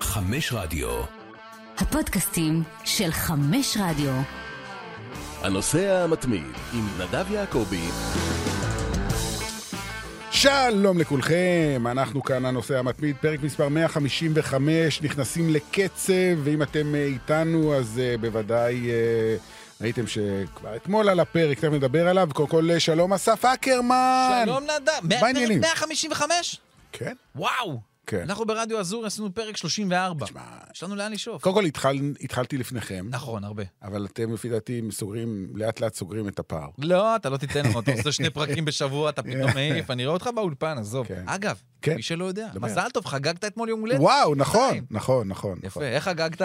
חמש רדיו. הפודקאסטים של חמש רדיו. הנוסע המתמיד עם נדב יעקבי. שלום לכולכם, אנחנו כאן הנושא המתמיד, פרק מספר 155, נכנסים לקצב, ואם אתם אה, איתנו אז uh, בוודאי uh, ראיתם שכבר אתמול על הפרק, תכף נדבר עליו, קודם כל שלום אסף אקרמן. שלום נדב. מה העניינים? 155? כן, וואו. כן. אנחנו ברדיו אזור עשינו פרק 34. תשמע, יש לנו לאן לשאוף. קודם כל התחל, התחלתי לפניכם, נכון, הרבה. אבל אתם לפי דעתי סוגרים, לאט לאט סוגרים את הפער. לא, אתה לא תיתן לנו, אתה עושה שני פרקים בשבוע, אתה פתאום מעיף, אני רואה אותך באולפן, עזוב. כן. אגב, כן. מי שלא יודע, דבר. מזל טוב, חגגת אתמול יום הולדת? וואו, נכון, שתיים. נכון, נכון. יפה, נכון. איך חגגת?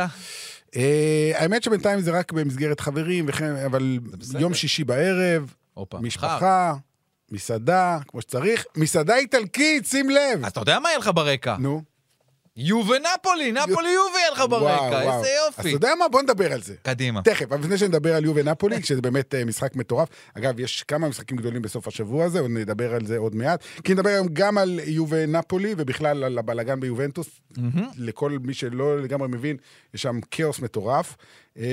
אה, האמת שבינתיים זה רק במסגרת חברים, וכן, אבל. יום שישי בערב. משפחה, מסעדה, כמו שצריך. מסעדה איטלקית, שים לב. אז אתה יודע מה יהיה לך ברקע? נו. יובה נפולי, נפולי יובה יהיה לך ברקע. איזה אז אתה יופי. יודע מה? בוא נדבר על זה. קדימה. תכף, אבל לפני שנדבר על יובה נפולי, שזה באמת אה, משחק מטורף. אגב, יש כמה משחקים גדולים בסוף השבוע הזה, נדבר על זה עוד מעט. כי נדבר היום גם על יובה נפולי, ובכלל על הבלגן ביובנטוס. לכל מי שלא לגמרי מבין, יש שם כאוס מטורף. אה,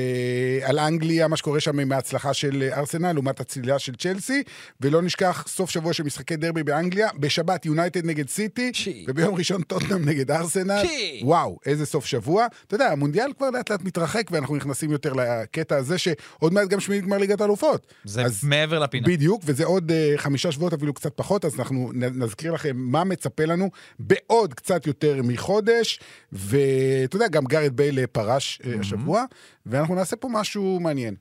על אנגליה, מה שקורה שם עם ההצלחה של אה, ארסנל, לעומת הצלילה של צ'לסי, ולא נשכח סוף שבוע של משחקי דרבי באנגליה, בשבת יונייטד נגד סיטי, שי. וביום ראשון טוטנאם נגד ארסנל. שי. וואו, איזה סוף שבוע. אתה יודע, המונדיאל כבר לאט לאט מתרחק, ואנחנו נכנסים יותר לקטע הזה, שעוד מעט גם שמינית גמר ליגת האלופות. זה אז- מעבר לפינה. בדיוק, וזה עוד uh, חמישה שבועות, אפילו קצת פחות, אז אנחנו נזכיר לכם מה מצפה לנו בעוד קצת יותר מחודש, ואתה יודע, גם גארת' בייל פרש אה, השבוע, ואנחנו נעשה פה משהו מעניין.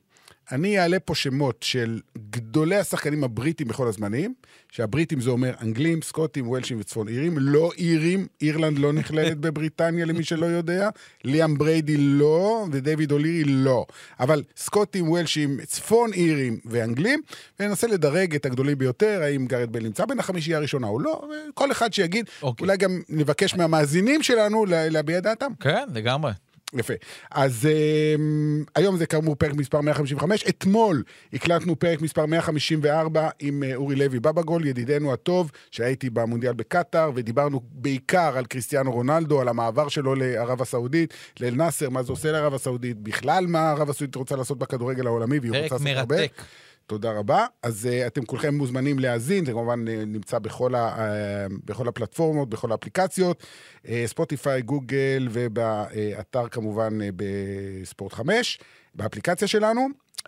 אני אעלה פה שמות של גדולי השחקנים הבריטים בכל הזמנים, שהבריטים זה אומר אנגלים, סקוטים, וולשים וצפון אירים, לא אירים, אירלנד לא נכללת בבריטניה למי שלא יודע, ליאם בריידי לא, ודייוויד או'לירי לא. אבל סקוטים, וולשים, צפון אירים ואנגלים, וננסה לדרג את הגדולים ביותר, האם גארת' בייל נמצא בין החמישייה הראשונה או לא, כל אחד שיגיד, אוקיי. אולי גם נבקש מהמאזינים שלנו לה- להביע דעתם. כן, לגמרי. יפה. אז um, היום זה כאמור פרק מספר 155. אתמול הקלטנו פרק מספר 154 עם uh, אורי לוי בבגול, ידידנו הטוב, שהיה איתי במונדיאל בקטאר, ודיברנו בעיקר על קריסטיאנו רונלדו, על המעבר שלו לערב הסעודית, לאל נאסר, מה זה עושה לערב הסעודית, בכלל מה ערב הסעודית רוצה לעשות בכדורגל העולמי, והיא פרק רוצה לעשות הרבה. מרתק. תודה רבה. אז uh, אתם כולכם מוזמנים להאזין, זה כמובן uh, נמצא בכל, ה, uh, בכל הפלטפורמות, בכל האפליקציות, uh, ספוטיפיי, גוגל, ובאתר כמובן uh, בספורט 5, באפליקציה שלנו. Um,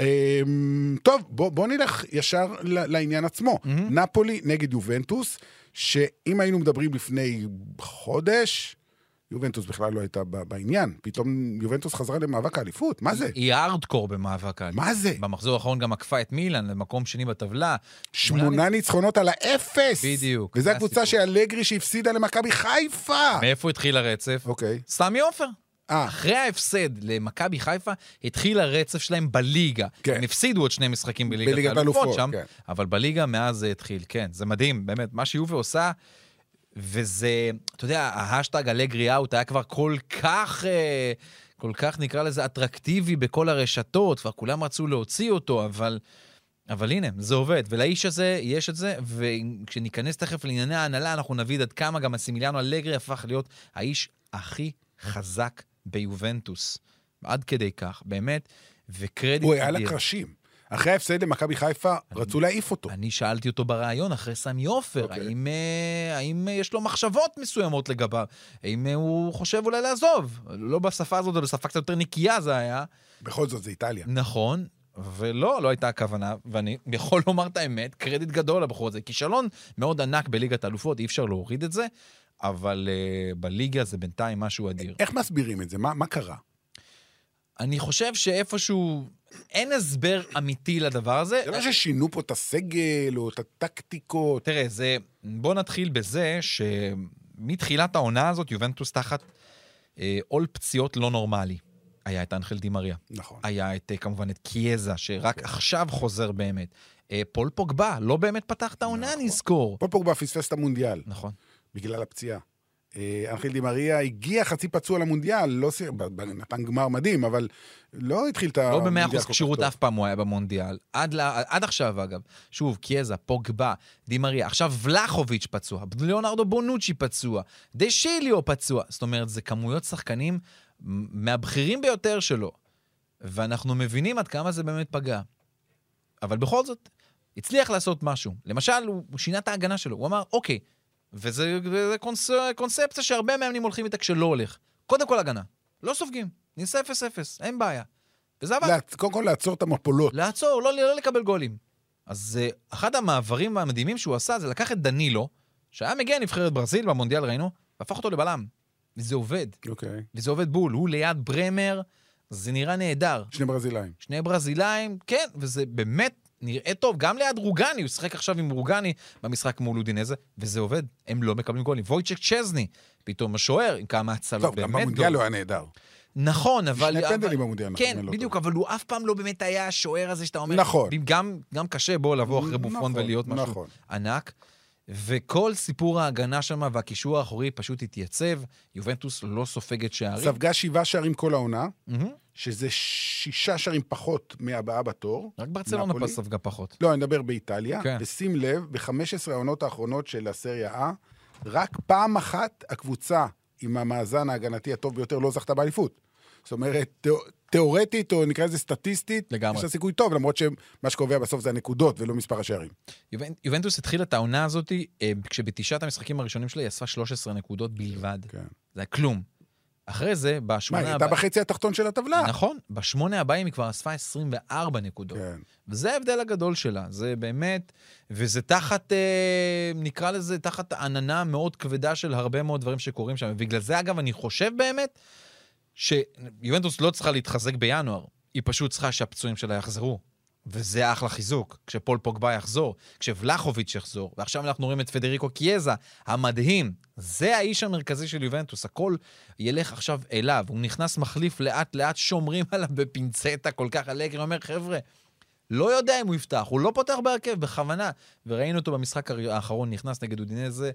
טוב, בוא, בוא נלך ישר לעניין עצמו. Mm-hmm. נפולי נגד יובנטוס, שאם היינו מדברים לפני חודש, יובנטוס בכלל לא הייתה בעניין. פתאום יובנטוס חזרה למאבק האליפות, מה זה? היא הארדקור במאבק האליפות. מה זה? במחזור האחרון גם עקפה את מילאן למקום שני בטבלה. שמונה ניצחונות על האפס. בדיוק, וזו הקבוצה. של אלגרי שהפסידה למכבי חיפה. מאיפה התחיל הרצף? אוקיי. סמי עופר. אה, אחרי ההפסד למכבי חיפה, התחיל הרצף שלהם בליגה. כן. הם הפסידו עוד שני משחקים בליגת האלופות, שם, כן. אבל בליגה מאז זה התחיל, כן. זה מדהים, באמת, מה שיובה עושה, וזה, אתה יודע, ההאשטג אלגרי out היה כבר כל כך... אה, כל כך נקרא לזה אטרקטיבי בכל הרשתות, כבר כולם רצו להוציא אותו, אבל, אבל הנה, זה עובד. ולאיש הזה יש את זה, וכשניכנס תכף לענייני ההנהלה, אנחנו נבין עד כמה גם אסימיליאנו אלגרי הפך להיות האיש הכי חזק ביובנטוס. עד כדי כך, באמת, וקרדיט הוא היה על. הקרשים. אחרי ההפסד למכבי חיפה, רצו להעיף אותו. אני שאלתי אותו בריאיון אחרי סמי עופר, אוקיי. האם, אה, האם אה, יש לו מחשבות מסוימות לגביו? האם אה, הוא חושב אולי לעזוב? לא בשפה הזאת, בשפה קצת יותר נקייה זה היה. בכל זאת, זה איטליה. נכון, ולא, לא הייתה הכוונה, ואני יכול לומר את האמת, קרדיט גדול לבחור הזה. כישלון מאוד ענק בליגת האלופות, אי אפשר להוריד את זה, אבל uh, בליגה זה בינתיים משהו אדיר. איך מסבירים את זה? מה מה קרה? אני חושב שאיפשהו, אין הסבר אמיתי לדבר הזה. זה לא ששינו פה את הסגל או את הטקטיקות. תראה, זה... בוא נתחיל בזה שמתחילת העונה הזאת, יובנטוס תחת אה, עול פציעות לא נורמלי. היה את אנחל די מריה, נכון. היה את, אה, כמובן את קייזה, שרק עכשיו חוזר באמת. אה, פול פוגבה לא באמת פתח את העונה, נכון. נזכור. פול פוגבה פספס את המונדיאל נכון. בגלל הפציעה. אה, אנחל די מריה הגיע חצי פצוע למונדיאל, לא סיר... נתן גמר מדהים, אבל לא התחיל את לא המונדיאל במאה כל אחוז כשירות. אף פעם הוא היה במונדיאל. עד, ל... עד עכשיו, אגב. שוב, קיאזה, פוגבה, דימריה. עכשיו ולחוביץ' פצוע, ליאונרדו בונוצ'י פצוע, דה שיליו פצוע. זאת אומרת, זה כמויות שחקנים מהבכירים ביותר שלו. ואנחנו מבינים עד כמה זה באמת פגע. אבל בכל זאת, הצליח לעשות משהו. למשל, הוא שינה את ההגנה שלו. הוא אמר, אוקיי, וזה, קונס, קונספציה שהרבה מאמנים הולכים איתה כשלא הולך. קודם כל הגנה. לא סופגים. נעשה 0-0, אין בעיה. וזה עבד. לעצ- קודם כל לעצור את המפולות. לעצור, לא, לא לקבל גולים. אז uh, אחד המעברים המדהימים שהוא עשה זה לקח את דנילו, שהיה מגיע נבחרת ברזיל במונדיאל, ראינו, והפך אותו לבלם. וזה עובד. אוקיי. וזה עובד בול. הוא ליד ברמר, זה נראה נהדר. שני ברזילאים. שני ברזילאים, כן, וזה באמת נראה טוב. גם ליד רוגני, הוא שיחק עכשיו עם רוגני במשחק מול אודינזה, וזה עובד. הם לא מקבלים גולים. וויצ'ק צ'זני, פתאום השוער עם כמה הצלות. טוב, גם באמת במונדיאל גול. הוא היה נהדר. נכון, אבל... שני פנדלים במונדיאל, נכון, כן, לא בדיוק, טועה. אבל הוא אף פעם לא באמת היה השוער הזה שאתה אומר... נכון. גם, גם קשה בו לבוא אחרי בופון נכון, ולהיות משהו נכון. ענק. וכל סיפור ההגנה שם והקישור האחורי פשוט התייצב. יובנטוס לא סופגת שערים. ספגה שבעה שערים כל העונה, מהמם. שזה שישה שערים פחות מהבאה בתור. רק ברצלונה. פה ספגה פחות. לא, אני מדבר באיטליה. כן. ושים לב, ב-15 העונות האחרונות של הסריה A, רק פעם אחת הקבוצה עם המאזן ההגנתי הטוב ביותר לא זכתה באליפות. זאת אומרת, תיאורטית, או נקרא לזה סטטיסטית, לגמרי. יש לה סיכוי טוב, למרות שמה שקובע בסוף זה הנקודות ולא מספר השערים. יובנ- יובנטוס התחילה את העונה הזאת, אה, כשבתשעת המשחקים הראשונים שלה היא אספה 13 נקודות בלבד. כן. זה היה כלום. אחרי זה, מה, בשמונה היא הייתה הבא... בחצי התחתון של הטבלה. נכון, בשמונה הבאים היא כבר אספה 24 נקודות. כן. וזה ההבדל הגדול שלה, זה באמת, וזה תחת, אה, נקרא לזה, תחת עננה מאוד כבדה של הרבה מאוד דברים שקורים שם. ובגלל זה, אגב, אני חושב באמת, שיובנטוס לא צריכה להתחזק בינואר, היא פשוט צריכה שהפצועים שלה יחזרו. וזה אחלה חיזוק, כשפול פוגבה יחזור, כשוולחוביץ' יחזור, ועכשיו אנחנו רואים את פדריקו קיאזה, המדהים. זה האיש המרכזי של יובנטוס, הכל ילך עכשיו אליו. הוא נכנס מחליף לאט-לאט, שומרים עליו בפינצטה כל כך. אלגרי אומר, חבר'ה, לא יודע אם הוא יפתח, הוא לא פותח בהרכב, בכוונה. וראינו אותו במשחק האחרון, נכנס נגד אודינזה,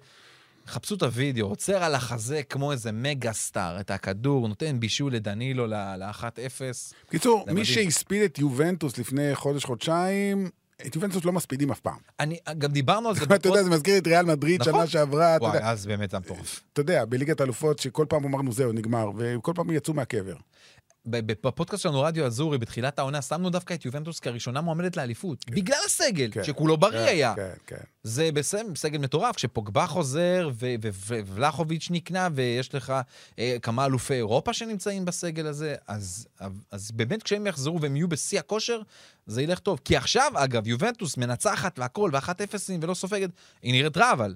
חפשו את הוידאו, עוצר על החזה כמו איזה מגה סטאר, את הכדור, נותן בישול לדנילו ל-1-0. בקיצור, מי. שהספיד את יובנטוס לפני חודש-חודשיים, את יובנטוס לא מספידים אף פעם. אני, גם דיברנו על זה אתה יודע, זה מזכיר את ריאל מדריד נכון. שנה שעברה, אתה וואי, אז באמת זה מטורף. אתה יודע, בליגת האלופות, שכל פעם אמרנו זהו, נגמר, וכל פעם יצאו מהקבר. בפודקאסט שלנו, רדיו אזורי, בתחילת העונה, שמנו דווקא את יובנטוס כראשונה מועמדת לאליפות. בגלל הסגל, כן. שכולו בריא כן, היה. כן, כן. זה בסדר, סגל מטורף, כשפוגבה חוזר ולחוביץ' נקנה, ויש לך אה, כמה אלופי אירופה שנמצאים בסגל הזה, אז, אז באמת כשהם יחזרו והם יהיו בשיא הכושר, זה ילך טוב. כי עכשיו, אגב, יובנטוס מנצחת והכל, ואחת אפסים ולא סופגת, היא נראית רע, אבל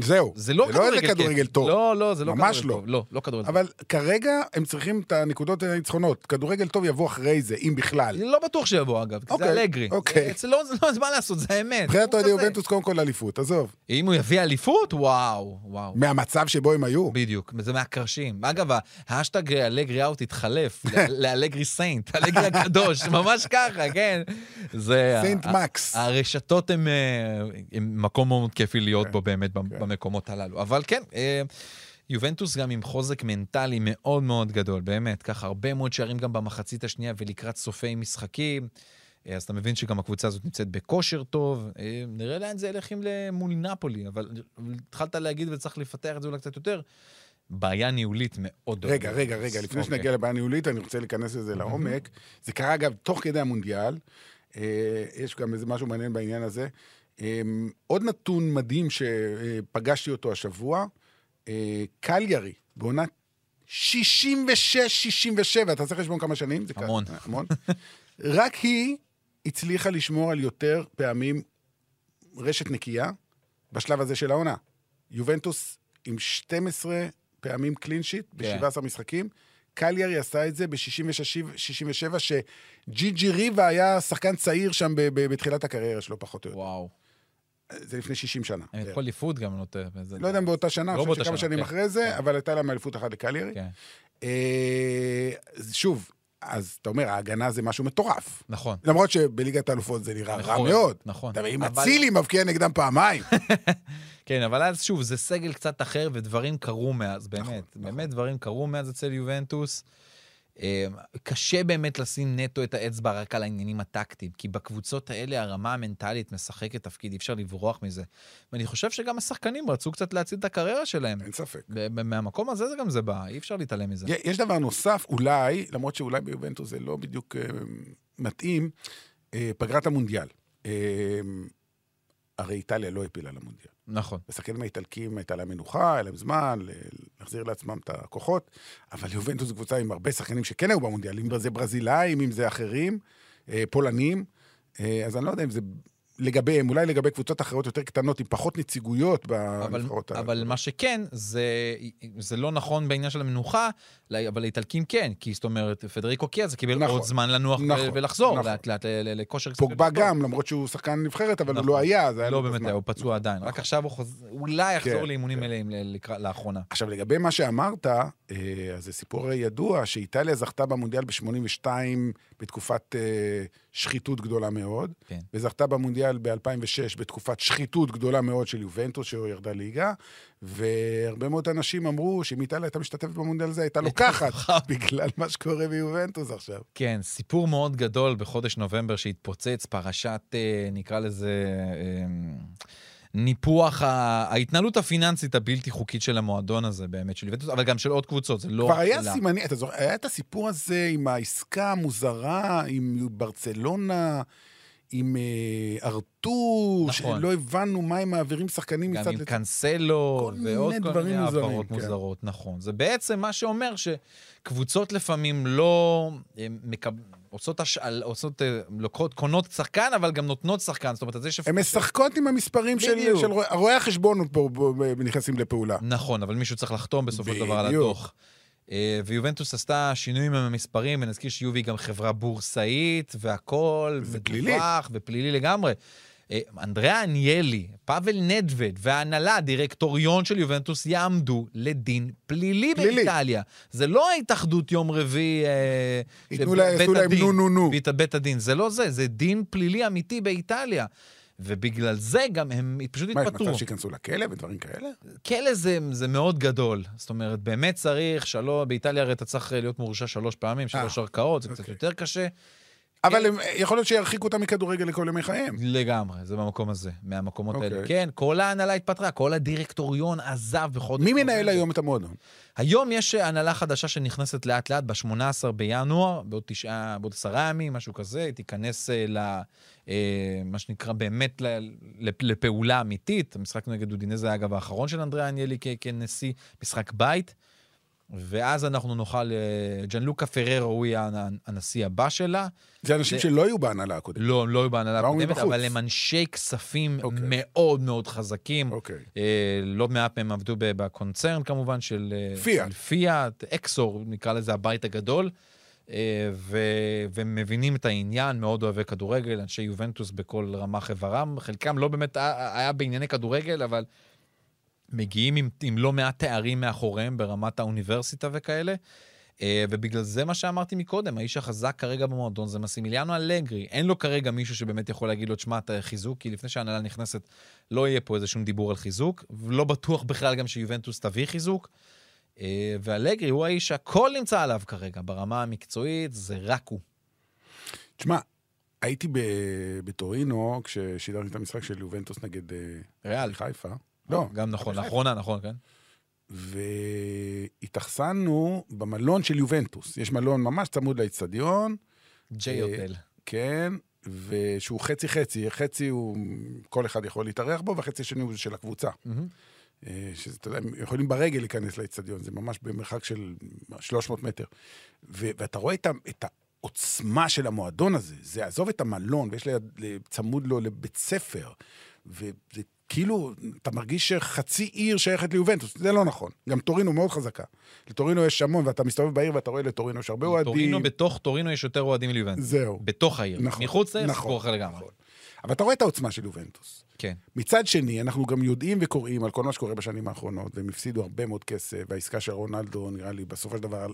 זהו. זה לא זה כדורגל איזה כדורגל. טוב. לא, לא, זה לא ממש כדורגל לא. טוב. לא, לא כדורגל טוב. אבל כרגע הם צריכים את הנקודות הניצחונות. כדורגל טוב יבוא אחרי זה, אם בכלל. לא בטוח שיבוא, אגב, כי זה אוקיי, אלגרי. אוקיי. זה- זה לא, זה לא, זה מה לעשות, זה האמת. מבחינת אוהדי. יובנטוס, קודם כל אליפות, עזוב. אם הוא יביא אליפות, וואו, וואו. מהמצב שבו הם היו. בדיוק, זה מהקרשים. אגב, האשטג אלגרי out התחלף לאלגרי saint, אלגרי הקדוש, ממש ככה, כן. זה... saint מקס. הרשתות הן אה, מקום מאוד כיפי להיות כן, בו באמת במקומות הללו. אבל כן, אה, יובנטוס גם עם חוזק מנטלי מאוד מאוד גדול, באמת. ככה, הרבה מאוד שערים גם במחצית השנייה ולקראת סופי משחקים. אה, אז אתה מבין שגם הקבוצה הזאת נמצאת בכושר טוב. אה, נראה לאן זה ילך עם מול נפולי, אבל התחלת להגיד וצריך לפתח את זה אולי קצת יותר. בעיה ניהולית מאוד... רגע, רגע, רגע, לפני אוקיי. שנגיע לבעיה ניהולית, אני רוצה להיכנס לזה לעומק. זה קרה, אגב, תוך כדי המונדיאל. יש גם איזה משהו מעניין בעניין הזה. אה, עוד נתון מדהים שפגשתי אותו השבוע, אה, קליירי, בעונת 66-67, אתה צריך חשבון כמה שנים? זה כ- המון. המון. רק היא הצליחה לשמור על יותר פעמים רשת נקייה בשלב הזה של העונה. יובנטוס עם 12 פעמים קלין שיט כן. ב-17 משחקים. קליירי עשה את זה ב-67, שג'י.ג'י ריבה היה שחקן צעיר שם בתחילת הקריירה שלו, פחות או יותר. וואו. זה לפני 60 שנה. האמת, בערך. כל אליפות גם נותן. לא יודע אם באותה שנה, לא אני חושב שכמה שנים כן. אחרי זה, כן. אבל הייתה להם אליפות אחת לקליירי. כן. אה, שוב, אז אתה אומר, ההגנה זה משהו מטורף. נכון. למרות שבליגת האלופות זה נראה רע נכון, מאוד. נכון. אתה מבין, אם אבל- אצילי מבקיע נגדם פעמיים. כן, אבל אז שוב, זה סגל קצת אחר, ודברים קרו מאז, באמת. נכון, באמת דברים קרו מאז אצל יובנטוס. אה, קשה באמת לשים נטו את האצבע רק על העניינים הטקטיים, כי בקבוצות האלה הרמה המנטלית משחקת תפקיד, אי אפשר לברוח מזה. ואני חושב שגם השחקנים רצו קצת להציל את הקריירה שלהם. אין ספק. מהמקום הזה זה גם זה בא, אי אפשר להתעלם מזה. יש דבר נוסף, אולי, למרות שאולי ביובנטוס זה לא בדיוק אה, מתאים, אה, פגרת המונדיאל. הרי איטליה לא הפילה למונדיאל. נכון. השחקנים האיטלקים הייתה להם מנוחה, היה להם זמן להחזיר לעצמם את הכוחות, אבל יובנטוס זו קבוצה עם הרבה שחקנים שכן היו במונדיאל, אם זה ברזילאים, אם זה אחרים, אה, פולנים, אה, אז אני לא יודע אם זה לגביהם, אולי לגבי קבוצות אחרות יותר קטנות, עם פחות נציגויות אבל, בנבחרות אבל מה שכן, זה, זה לא נכון בעניין של המנוחה, אבל לאיטלקים כן, כי זאת אומרת, פדריקו קיאזה קיבל נכון, עוד זמן לנוח נכון, ולחזור נכון. לאט לאט לכושר... פוגבה. גם, למרות שהוא שחקן נבחרת, אבל הוא נכון. לא היה, זה היה לא לו באמת. היה, הוא פצוע עדיין. רק נכון. עכשיו הוא חוז... אולי יחזור כן, לאימונים כן. מלאים לאחרונה. עכשיו, לגבי מה שאמרת, אה, אז זה סיפור ידוע, שאיטליה זכתה במונדיאל ב-82 בתקופת אה, שחיתות גדולה מאוד, כן. וזכתה במונדיאל ב-2006 בתקופת שחיתות גדולה מאוד של יובנטוס, שירדה ליגה, והרבה מאוד אנשים אמרו שאם איטליה הייתה משתתפת במונדיאל הזה, הייתה לוקחת, בגלל מה שקורה ביובנטוס עכשיו. כן, סיפור מאוד גדול בחודש נובמבר שהתפוצץ, פרשת, אה, נקרא לזה, ניפוח ההתנהלות הפיננסית הבלתי חוקית של המועדון הזה, באמת, של יובנטוס, אבל גם של עוד קבוצות, זה לא... כבר היה. סימני, אתה זוכר, היה את הסיפור הזה עם העסקה המוזרה, עם ברצלונה, עם אה, ארתור, נכון. שלא הבנו מה הם מעבירים שחקנים גם מצד עם לצד. קנסלו, כל ועוד כל מיני העברות כן. מוזרות, נכון. זה בעצם מה שאומר שקבוצות לפעמים לא מקב... עושות, השאל, עושות, אה, לוקחות, קונות שחקן, אבל גם נותנות שחקן. זאת אומרת, אז יש... הן משחקות עם המספרים של. של רואי- החשבון פה נכנסים לפעולה. נכון, אבל מישהו צריך לחתום בסופו של דבר על. הדוח. אה, ויובנטוס עשתה שינויים עם המספרים, ונזכיר שיובי היא גם חברה בורסאית והכול, זה פלילי. מדווח ופלילי לגמרי. אה, אנדריאה עניאלי, פאבל נדווד וההנהלה, הדירקטוריון של יובנטוס, יעמדו לדין פלילי, פלילי. באיטליה. זה לא ההתאחדות יום רביעי... אה, ייתנו להם נו, נו, נו. בית הדין. זה לא זה, זה דין פלילי אמיתי באיטליה. ובגלל זה גם הם פשוט מה, התפטרו. מצב שייכנסו לכלא ודברים כאלה? כלא זה, זה מאוד גדול. זאת אומרת, באמת צריך שלוש, באיטליה הרי אתה צריך להיות מורשע שלוש פעמים, שלוש ערכאות, זה קצת אוקיי. יותר קשה. אבל הם- יכול להיות שירחיקו אותם מכדורגל לכל ימי חייהם. לגמרי, זה במקום הזה, מהמקומות אוקיי. האלה. כן, כל ההנהלה התפטרה, כל הדירקטוריון עזב בחודש... מי מנהל. היום את המועדון? היום יש הנהלה חדשה שנכנסת לאט-לאט, ב-18 בינואר, בעוד תשעה, בעוד עשרה ימים, משהו כזה, תיכנס אה, ל... אה, מה שנקרא באמת לפעולה אמיתית. המשחק נגד אודינזה היה אגב האחרון של אנדריאה עניאלי כ- כנשיא, משחק בית. ואז אנחנו נוכל, אה, ג'אנלוקה פררו הוא יהיה הנ- הנשיא הבא שלה. זה אנשים זה- שלא היו בהנהלה הקודמת. לא, לא היו בהנהלה הקודמת. אבל הם אנשי כספים אוקיי. מאוד מאוד חזקים. אוקיי. אה, לא מעט מהם עבדו בקונצרן כמובן של אה, פיאט. פיאט, אקסור, נקרא לזה הבית הגדול, אה, ו- ומבינים את העניין, מאוד אוהבי כדורגל, אנשי יובנטוס בכל רמ"ח איברם, חלקם לא באמת היה בענייני כדורגל, אבל מגיעים עם, עם לא מעט תארים מאחוריהם ברמת האוניברסיטה וכאלה. אה, ובגלל זה מה שאמרתי מקודם, האיש החזק כרגע במועדון זה מסימיליאנו אלגרי. אין לו כרגע מישהו שבאמת יכול להגיד לו, תשמע, אתה חיזוק, כי לפני שההנהלה נכנסת לא יהיה פה איזה שום דיבור על חיזוק, ולא בטוח בכלל גם שיובנטוס תביא חיזוק. אה, ואלגרי הוא האיש שהכל נמצא עליו כרגע, ברמה המקצועית, זה רק הוא. תשמע, הייתי בטורינו כששידרתי את המשחק של יובנטוס נגד אה, ריאל. חיפה. לא, גם נכון. לאחרונה, נכון, כן? והתאכסנו במלון של יובנטוס. יש מלון ממש צמוד לאצטדיון, ג'יי אה, הוטל. כן, ושהוא חצי-חצי. חצי הוא, כל אחד יכול להתארח בו, והחצי השני הוא של הקבוצה. אה, שזה, אתה יודע, הם יכולים ברגל להיכנס לאצטדיון, זה ממש במרחק של 300 מטר. ו- ואתה רואה את, ה- את העוצמה של המועדון הזה, זה עזוב את המלון, ויש ליד, צמוד לו לבית ספר, וזה כאילו, אתה מרגיש שחצי עיר שייכת ליובנטוס, זה לא נכון. גם טורינו מאוד חזקה. לטורינו יש המון, ואתה מסתובב בעיר ואתה רואה לטורינו יש הרבה אוהדים. טורינו, בתוך טורינו יש יותר אוהדים מליובנטוס. זהו. בתוך העיר. נכון, מחוץ לעיר, נכון, סיפור אחר לגמרי. נכון. אבל אתה רואה את העוצמה של יובנטוס. כן. מצד שני, אנחנו גם יודעים וקוראים על כל מה שקורה בשנים האחרונות, והם הפסידו הרבה מאוד כסף, והעסקה של רונלדו, נראה לי, בסופו של דבר,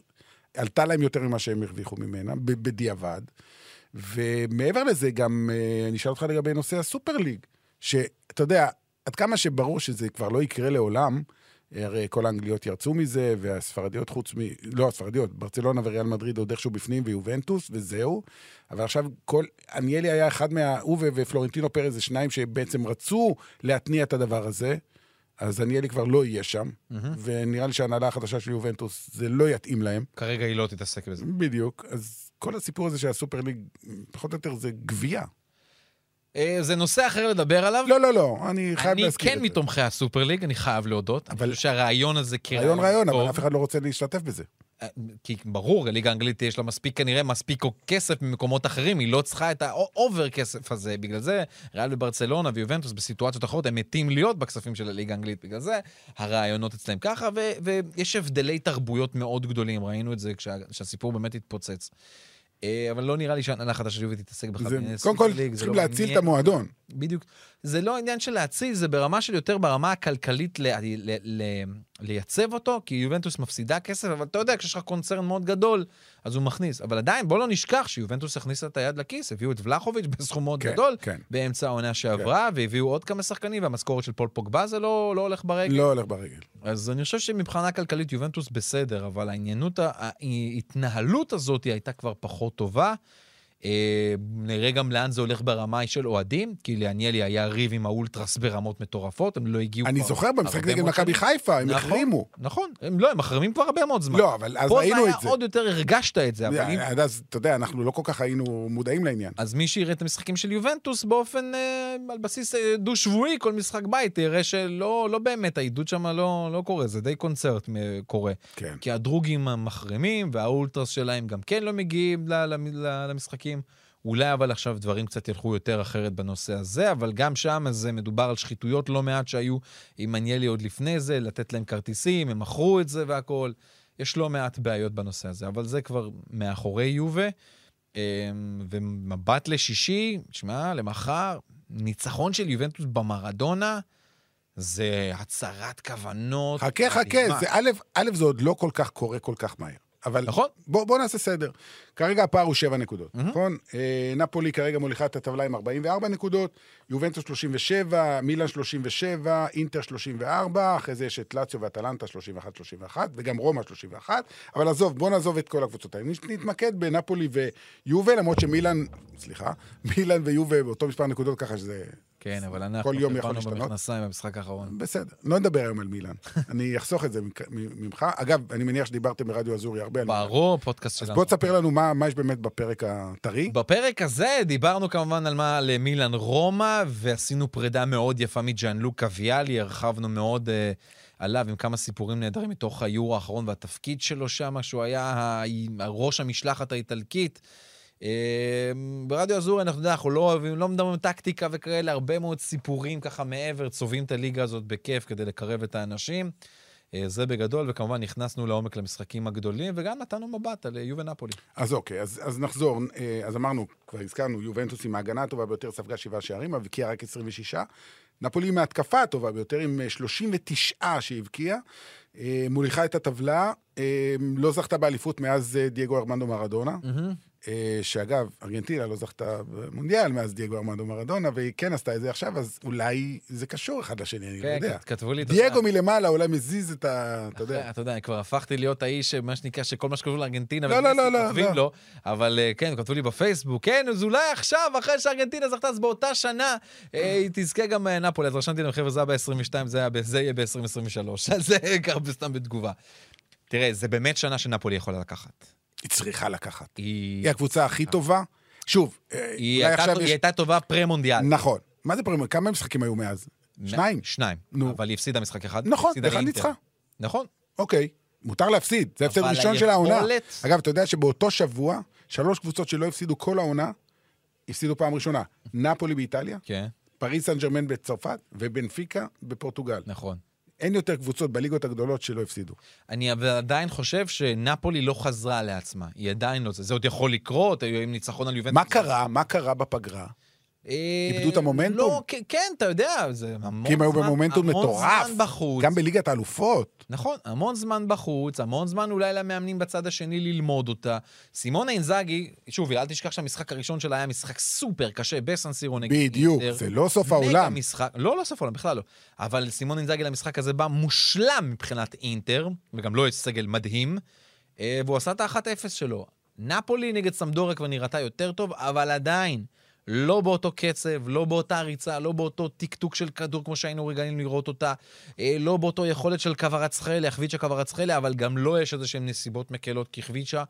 עלתה להם יותר ממה שהם הרוויחו ממנה, בדיעבד. ומעבר לזה, גם אה, אני אשאל אותך לגבי נושא הסופר ליג, שאתה יודע, עד כמה שברור שזה כבר לא יקרה לעולם, אה, הרי כל האנגליות ירצו מזה, והספרדיות חוץ מ... לא הספרדיות, ברצלונה וריאל מדריד עוד איכשהו בפנים, ויובנטוס, וזהו. אבל עכשיו כל... עניאלי היה אחד מה... הוא ופלורנטינו פרז זה שניים שבעצם רצו להתניע את הדבר הזה. אז עניאלי כבר לא יהיה שם, ונראה לי שההנהלה החדשה של יובנטוס, זה לא יתאים להם. כרגע היא לא תתעסק בזה. בדיוק. אז כל הסיפור הזה של הסופר ליג, פחות או יותר זה גבייה. אה, זה נושא אחר לדבר עליו. לא, לא, לא, אני חייב אני להזכיר כן את זה. מתומכי הסופר ליג, אני חייב להודות. אבל- אני חושב שהרעיון הזה כרעיון רעיון רעיון, אבל אף אחד לא רוצה להשתתף בזה. כי ברור, הליגה האנגלית יש לה מספיק, כנראה מספיק כסף ממקומות אחרים, היא לא צריכה את ה over כסף הזה. בגלל זה, ריאל וברצלונה ויובנטוס בסיטואציות אחרות, הם מתים להיות בכספים של הליגה האנגלית. בגלל זה, הרעיונות אצלם ככה, ויש הבדלי תרבויות מאוד גדולים, ראינו את זה כשה- כשהסיפור באמת התפוצץ. אה, אבל לא נראה לי שהנהלה החדשה של יובי תתעסק בכלל קודם כל, צריכים לא להציל את. המועדון. בדיוק. זה לא עניין של להציל, זה ברמה של יותר ברמה הכלכלית ל- ל- ל- לייצב אותו, כי יובנטוס מפסידה כסף, אבל אתה יודע, כשיש לך קונצרן מאוד גדול, אז הוא מכניס. אבל עדיין, בוא לא נשכח שיובנטוס הכניסה את היד לכיס, הביאו את ולחוביץ' בסכום מאוד כן, גדול, כן. באמצע העונה שעברה, והביאו עוד כמה שחקנים, והמשכורת של פול פוגבה זה לא, לא הולך ברגל. לא הולך ברגל. אז אני חושב שמבחינה כלכלית יובנטוס בסדר, אבל העניינים, ההתנהלות הזאת הייתה כבר פחות טובה. אה, נראה גם לאן זה הולך ברמה של אוהדים, כי לאניילי היה ריב עם האולטרס ברמות מטורפות, הם לא הגיעו אני זוכר במשחק נגד מכבי. חיפה, הם נכון, החרימו. נכון, הם לא, הם מחרימים כבר הרבה מאוד זמן. לא, אבל אז פה ראינו זה את היה זה. עוד יותר הרגשת את זה, אבל אם... עד אז, אתה יודע, אנחנו לא כל כך היינו מודעים לעניין. אז מי שיראה את המשחקים של יובנטוס באופן, אה, על בסיס אה, דו-שבועי, כל משחק בית, יראה שלא לא באמת, העידוד שם לא, לא קורה, זה די קונצרט אה, קורה. כן. כי הדרוגים מחרימים, והאולטרס שלהם גם כן לא מגיעים ל- למשחקים. אולי אבל עכשיו דברים קצת ילכו יותר אחרת בנושא הזה, אבל גם שם זה מדובר על שחיתויות לא מעט שהיו עם מניאלי עוד לפני זה, לתת להם כרטיסים, הם מכרו את זה והכול. יש לא מעט בעיות בנושא הזה, אבל זה כבר מאחורי יובה. אמ, ומבט לשישי, שמע, למחר, ניצחון של יובנטוס במרדונה, זה הצהרת כוונות. חכה, חכה. זה א', א', זה עוד לא כל כך קורה כל כך מהר. אבל נכון. בוא, בוא נעשה סדר. כרגע הפער הוא 7 נקודות, נכון? אה, נפולי כרגע מוליכה את הטבלה עם 44 נקודות, יובנטוס 37, מילאן 37, אינטר 34, אחרי זה יש את לאציו ואטלנטה 31-31, וגם רומא 31, אבל עזוב, בוא נעזוב את כל הקבוצות האלה. נתמקד בנפולי ויובה, למרות שמילאן, סליחה, מילאן ויובה באותו מספר נקודות, ככה שזה... כן, אבל אנחנו כל יום יכול להשתנות. במכנסיים במשחק האחרון. בסדר, לא נדבר היום על מילאן. אני אחסוך את זה ממך-. אגב, אני מניח שדיברתם ברדיו אזורי הרבה על מילאן. ברור, פודקאסט אז שלנו. בוא תספר לנו מה, מה יש באמת בפרק הטרי. בפרק הזה דיברנו כמובן על מה למילן רומא, ועשינו פרידה מאוד יפה מג'אן לוקה ויאלי, הרחבנו מאוד uh, עליו עם כמה סיפורים נהדרים מתוך היורו האחרון והתפקיד שלו שם, שהוא היה ראש המשלחת האיטלקית. Uh, ברדיו אזורי אנחנו יודעים, אנחנו לא אוהבים, לא מדברים טקטיקה וכאלה, הרבה מאוד סיפורים ככה מעבר, צובעים את הליגה הזאת בכיף כדי לקרב את האנשים. Uh, זה בגדול, וכמובן נכנסנו לעומק למשחקים הגדולים, וגם נתנו מבט על uh, יובה נפולי. אז אוקיי, אז, אז נחזור. אה, אז אמרנו, כבר הזכרנו, יובנטוס עם ההגנה הטובה ביותר, ספגה שבעה שערים, הבקיעה רק 26. נפולי עם ההתקפה הטובה ביותר, עם אה, 39 שהבקיעה. אה, מוליכה את הטבלה, אה, לא זכתה באליפות מאז אה, דייגו ארמנדו מרדונה. אה, שאגב, ארגנטינה לא זכתה במונדיאל מאז דייגו ארמנדו מרדונה, והיא כן עשתה את זה עכשיו, אז אולי זה קשור אחד לשני, אני לא כן, יודע. כתבו לי... אתה דייגו יודע, מלמעלה אולי מזיז את ה... אתה יודע. אתה יודע, כבר הפכתי להיות האיש, מה שנקרא, שכל מה שקשור לארגנטינה, לא, ומסי לא, לא, כותבים לא. לו, אבל אה, כן, כתבו לי בפייסבוק, כן, אז אולי עכשיו, אחרי שארגנטינה זכתה, אז באותה שנה, אה, היא תזכה גם אה, נפולי. אז רשמתי להם, חבר'ה, זה היה ב-22, זה היה ב- זה יהיה ב-2023. אז זה ככה סתם בתגובה. תראה, זה באמת שנה שנפולי יכולה לקחת. היא צריכה לקחת. היא היא הקבוצה הכי טובה. שוב, אה, היא אולי עכשיו היא יש... הייתה טובה פרה-מונדיאל. נכון. מה זה פרמייר? כמה משחקים היו מאז? שניים? שניים. נו. אבל היא הפסידה משחק אחד. נכון, לאינטר. ניצחה. נכון. אוקיי. מותר להפסיד, זה הפסד אבל ראשון של העונה. אגב, אתה יודע שבאותו שבוע, שלוש קבוצות שלא הפסידו כל העונה, הפסידו פעם ראשונה. נפולי באיטליה, כן, פריס סן ג'רמן בצרפת, ובנפיקה בפורטוגל. נכון. אין יותר קבוצות בליגות הגדולות שלא הפסידו. אני אבל עדיין חושב שנפולי לא חזרה לעצמה. היא עדיין לא זה. עוד יכול לקרות, עם ניצחון על יובנטוס. מה קרה? מה קרה בפגרה? אה, איבדו את המומנטום? לא, כן, אתה יודע, זה המון כי הם היו זמן- במומנטום מטורף. המון זמן בחוץ. גם בליגת האלופות. נכון, המון זמן בחוץ, המון זמן אולי למאמנים בצד השני ללמוד אותה. סימונה אינזאגי, שוב, אל תשכח שהמשחק הראשון שלה היה משחק סופר קשה בסנסירו נגד בדיוק, אינטר. זה לא סוף העולם. משחק, לא, לא סוף העולם, בכלל לא. אבל סימון אינזאגי למשחק הזה בא מושלם מבחינת אינטר, וגם לו יש סגל מדהים, אה, והוא עשה את ה-1-0 שלו. נפולי נגד סמדוריה כבר נראתה יותר טוב, אבל עדיין, לא באותו קצב, לא באותה ריצה, לא באותו טקטוק של כדור כמו שהיינו רגילים לראות אותה, אה, לא באותו יכולת של קוורצחליה, חביצ'ה קוורצחליה, אבל גם לו יש איזה שהן נסיבות מקלות, כי חביצ'ה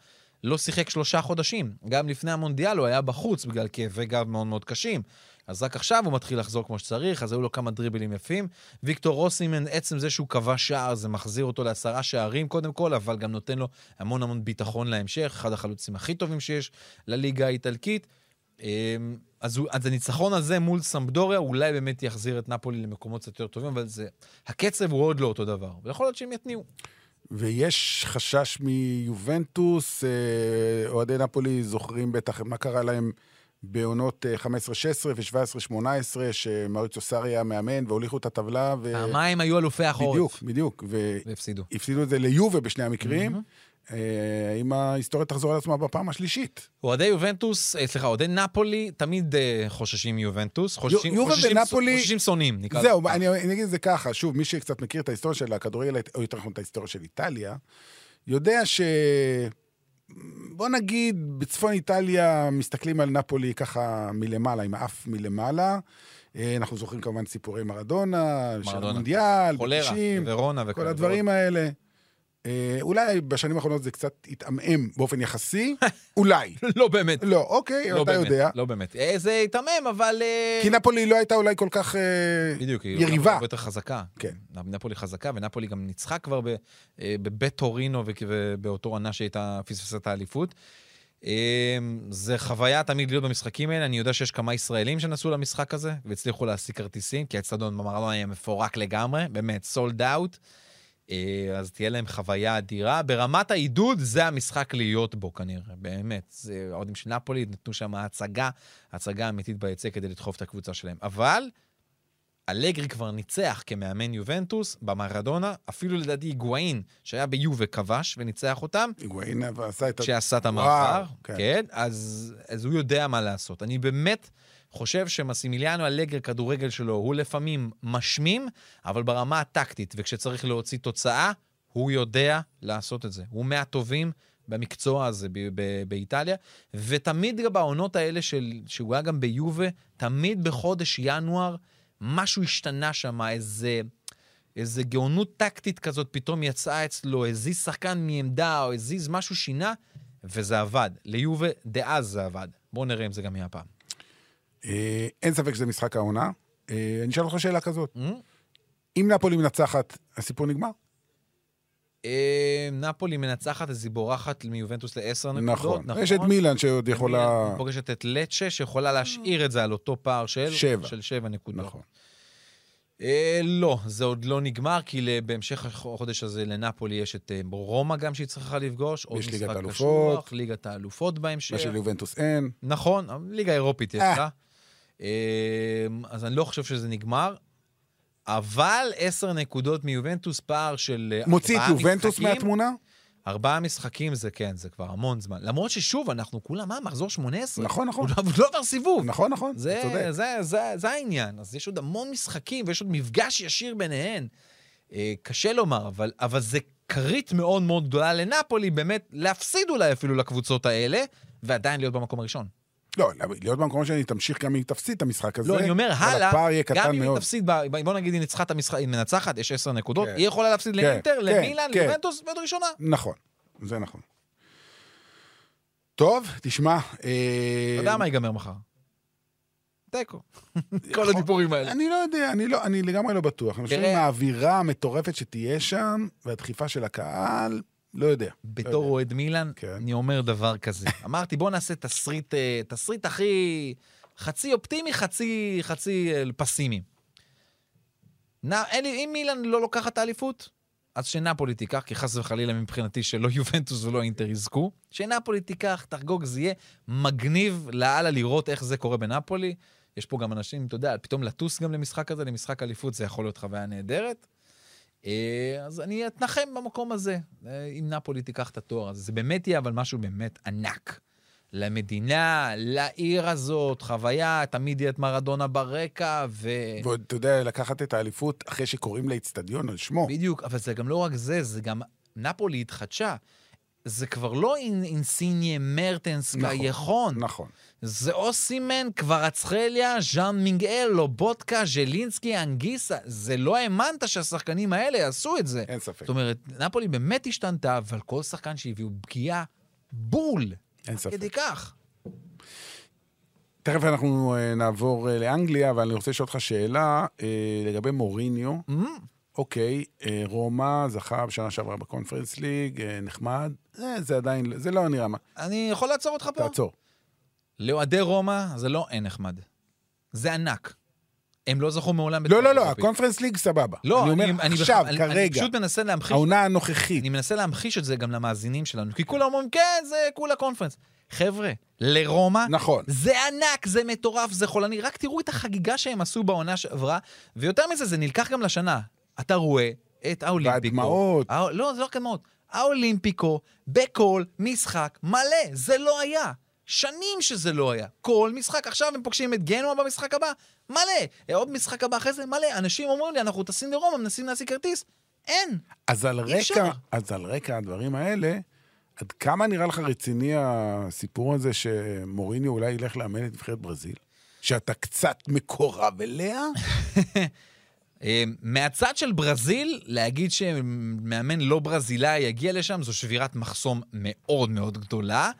לא שיחק שלושה חודשים. גם לפני המונדיאל הוא היה בחוץ בגלל כאבי גב מאוד מאוד קשים. אז רק עכשיו הוא מתחיל לחזור כמו שצריך, אז היו לו כמה דריבלים יפים. ויקטור רוסימן, עצם זה שהוא כבש שער, זה מחזיר אותו לעשרה שערים קודם כל, אבל גם נותן לו המון המון ביטחון להמשך, אחד החלוצים הכי טובים שיש לליגה האיטלקית. אמ, אז, אז הניצחון הזה מול סמבדוריה אולי באמת יחזיר את נפולי למקומות קצת יותר טובים, אבל זה, הקצב הוא עוד לא אותו דבר, ויכול להיות שהם יתניעו. ויש חשש מיובנטוס, אה, אוהדי נפולי זוכרים בטח מה קרה להם בעונות אה, 15-16 ו-17-18, שמריצו סארי היה מאמן והוליכו את הטבלה. ו... פעמיים היו אלופי החורף. בדיוק, בדיוק. והפסידו. והפסידו את זה ליובה בשני המקרים. אה, האם ההיסטוריה תחזור על עצמה בפעם השלישית? אוהדי יובנטוס, אה, סליחה, אוהדי נפולי תמיד אה, חוששים מיובנטוס. חוששים, יובה חוששים, ונפולי- חוששים שונאים, נקרא לזה זהו. אני, אני אגיד את זה ככה, שוב, מי שקצת מכיר את ההיסטוריה של הכדורגל, או יותר נכון את ההיסטוריה של איטליה, יודע ש... בוא נגיד, בצפון איטליה מסתכלים על נפולי ככה מלמעלה, עם האף מלמעלה. אה, אנחנו זוכרים כמובן סיפורי מרדונה, של. המונדיאל, חולרה, ב-90, ורונה כל וכאלה. הדברים האלה. אה, אולי בשנים האחרונות זה קצת התעמעם באופן יחסי, אולי. לא באמת. לא, אוקיי, לא אתה באמת, יודע. לא באמת. אה, זה היתמם, אבל... אה, כי נפולי לא הייתה אולי כל כך אה, בדיוק, היא יריבה. הרבה יותר חזקה. כן. נפולי חזקה, ונפולי גם ניצחה כבר בבית טורינו ובאותו עונה שהייתה פספסה את האליפות. זה חוויה תמיד להיות במשחקים האלה. אני יודע שיש כמה ישראלים שנסעו למשחק הזה והצליחו להשיג כרטיסים, כי האצטדיון במרדונה היה מפורק לגמרי, באמת, סולד אאוט. אז תהיה להם חוויה אדירה. ברמת העידוד, זה המשחק להיות בו כנראה, באמת. האוהדים של נפולי נתנו שם הצגה, הצגה אמיתית ביציע כדי לדחוף את הקבוצה שלהם. אבל אלגרי כבר ניצח כמאמן יובנטוס במרדונה, אפילו לדעתי היגואין, שהיה ביובה כבש וניצח אותם, היגואין עשה את ה... שעשה את המעבר, כן. כן אז, אז הוא יודע מה לעשות. אני באמת חושב שמסימיליאנו אלגרי, כדורגל שלו, הוא לפעמים משמים, אבל ברמה הטקטית, וכשצריך להוציא תוצאה, הוא יודע לעשות את זה. הוא מהטובים במקצוע הזה ב- ב- באיטליה, ותמיד גם בעונות האלה של, שהוא היה גם ביובה, תמיד בחודש ינואר, משהו השתנה שם, איזה... איזה גאונות טקטית כזאת פתאום יצאה אצלו, הזיז שחקן מעמדה או הזיז משהו שינה, וזה עבד. ליובה דאז זה עבד. בואו נראה אם זה גם יהיה הפעם. אה, אין ספק שזה משחק העונה. אה, אני אשאל אותך שאלה כזאת. Mm? אם נפולי מנצחת, הסיפור נגמר? אה, נפולי מנצחת, אז היא בורחת מיובנטוס לעשר נקודות. נכון. יש את מילאן שעוד יכולה... מילאן פוגשת את לצ'ה, שיכולה להשאיר את זה על אותו פער של... שבע. של שבע נקודות. נכון. אה, לא, זה עוד לא נגמר, כי בהמשך החודש הזה לנפולי יש את רומא גם שהיא צריכה לפגוש. יש ליגת האלופות. ליגת האלופות בהמשך. מה שליובנטוס אין. נכון, ליגה אירופית יש. לה. אמ, אז אני לא חושב שזה נגמר, אבל עשר נקודות מיובנטוס, פער של אה, מוציא את ארבעה יובנטוס משחקים. מהתמונה? ארבעה משחקים זה כן, זה כבר המון זמן. למרות ששוב, אנחנו כולם, מה, מחזור 18? נכון, נכון. הוא לא- הוא לא עבר סיבוב. נכון, נכון, אתה זה, צודק. זה, זה, זה העניין. אז יש עוד המון משחקים ויש עוד מפגש ישיר ביניהן. אה, קשה לומר, אבל, אבל זה כרית מאוד מאוד גדולה לנפולי, באמת להפסיד אולי אפילו לקבוצות האלה, ועדיין להיות במקום הראשון. לא, להיות במקום שאני תמשיך גם אם היא תפסיד את המשחק הזה. לא, אני אומר, הלאה, הפער יהיה גם קטן אם היא. תפסיד, בוא נגיד היא ניצחה את המשחק, היא מנצחת, יש עשר נקודות, כן. היא יכולה להפסיד כן, לאינטר, כן, למילאן, כן. ליובנטוס, ועוד ראשונה. נכון, זה נכון. טוב, תשמע... אה, אתה יודע מה ייגמר מחר? תיקו. כל הדיבורים האלה. אני לא יודע, אני, לא, אני לגמרי לא בטוח. אני חושב עם האווירה המטורפת שתהיה שם, והדחיפה של הקהל, לא יודע. בתור אוהד מילאן, כן. אני אומר דבר כזה. אמרתי, בוא נעשה תסריט, אה, תסריט הכי... חצי אופטימי, חצי, חצי אה, פסימי. נ, אין לי, אם מילאן לא לוקחת האליפות, אז שנפולי תיקח, כי חס וחלילה מבחינתי שלא יובנטוס ולא אינטר יזכו. שנפולי תיקח, תחגוג, זה יהיה מגניב לאללה לראות איך זה קורה בנפולי. יש פה גם אנשים, אתה יודע, פתאום לטוס גם למשחק הזה, למשחק אליפות, זה יכול להיות חוויה נהדרת. אה, אז אני אתנחם במקום הזה, אה, אם נפולי תיקח את התואר הזה. זה באמת יהיה אבל משהו באמת ענק. למדינה, לעיר הזאת, חוויה, תמיד יהיה את מרדונה ברקע, ו... ועוד, אתה יודע, לקחת את האליפות אחרי שקוראים לאצטדיון על שמו. בדיוק, אבל זה גם לא רק זה, זה גם... נפולי התחדשה. זה כבר לא אינסיניה, מרטנס, נכון, קייחון. נכון. זה אוסימן, קוורצחליה, ז'אן מינגאל, לובודקה, ז'לינסקי, אנגיסה. זה לא האמנת שהשחקנים האלה יעשו את זה. אין ספק. זאת אומרת, נפולי באמת השתנתה, אבל כל שחקן שהביאו פגיעה, בול. אין ספק. כדי כך. תכף אנחנו אה, נעבור אה, לאנגליה, אבל אני רוצה לשאול אותך שאלה אה, לגבי מוריניו. Mm, אוקיי, אה, רומא זכה בשנה שעברה בקונפרנס ליג, אה, נחמד. אה, זה עדיין, זה לא נראה מה. אני יכול לעצור אותך פה? תעצור. לאוהדי רומא זה לא אין נחמד. זה ענק. הם לא זכו מעולם לא, בתואר לא, לא, אירופי. הקונפרנס ליג סבבה. לא, אני אומר אני עכשיו, אני- אני כרגע, פשוט מנסה להמחיש העונה הנוכחית. אני מנסה להמחיש את זה גם למאזינים שלנו, כי כולם אומרים, כן, זה כולה קונפרנס. חבר'ה, לרומא, נכון. זה ענק, זה מטורף, זה חולני. רק תראו את החגיגה שהם עשו בעונה שעברה, ויותר מזה, זה נלקח גם לשנה. אתה רואה את האולימפיקו. והדמעות. הא- לא, זה לא רק הדמעות. האולימפיקו, בכל משחק מלא. זה לא היה. שנים שזה לא היה. כל משחק. עכשיו הם פוגשים את גנוע במשחק הבא, מלא. עוד משחק הבא אחרי זה, מלא. אנשים אומרים לי, אנחנו טסים לרומא, מנסים להשיג כרטיס. אין. אז על. רקע, אז על רקע הדברים האלה, עד כמה נראה לך רציני הסיפור הזה שמוריניו אולי ילך לאמן את נבחרת ברזיל? שאתה קצת מקורב אליה? אה, מהצד של ברזיל, להגיד שמאמן לא ברזילאי יגיע לשם, זו שבירת מחסום מאוד מאוד גדולה.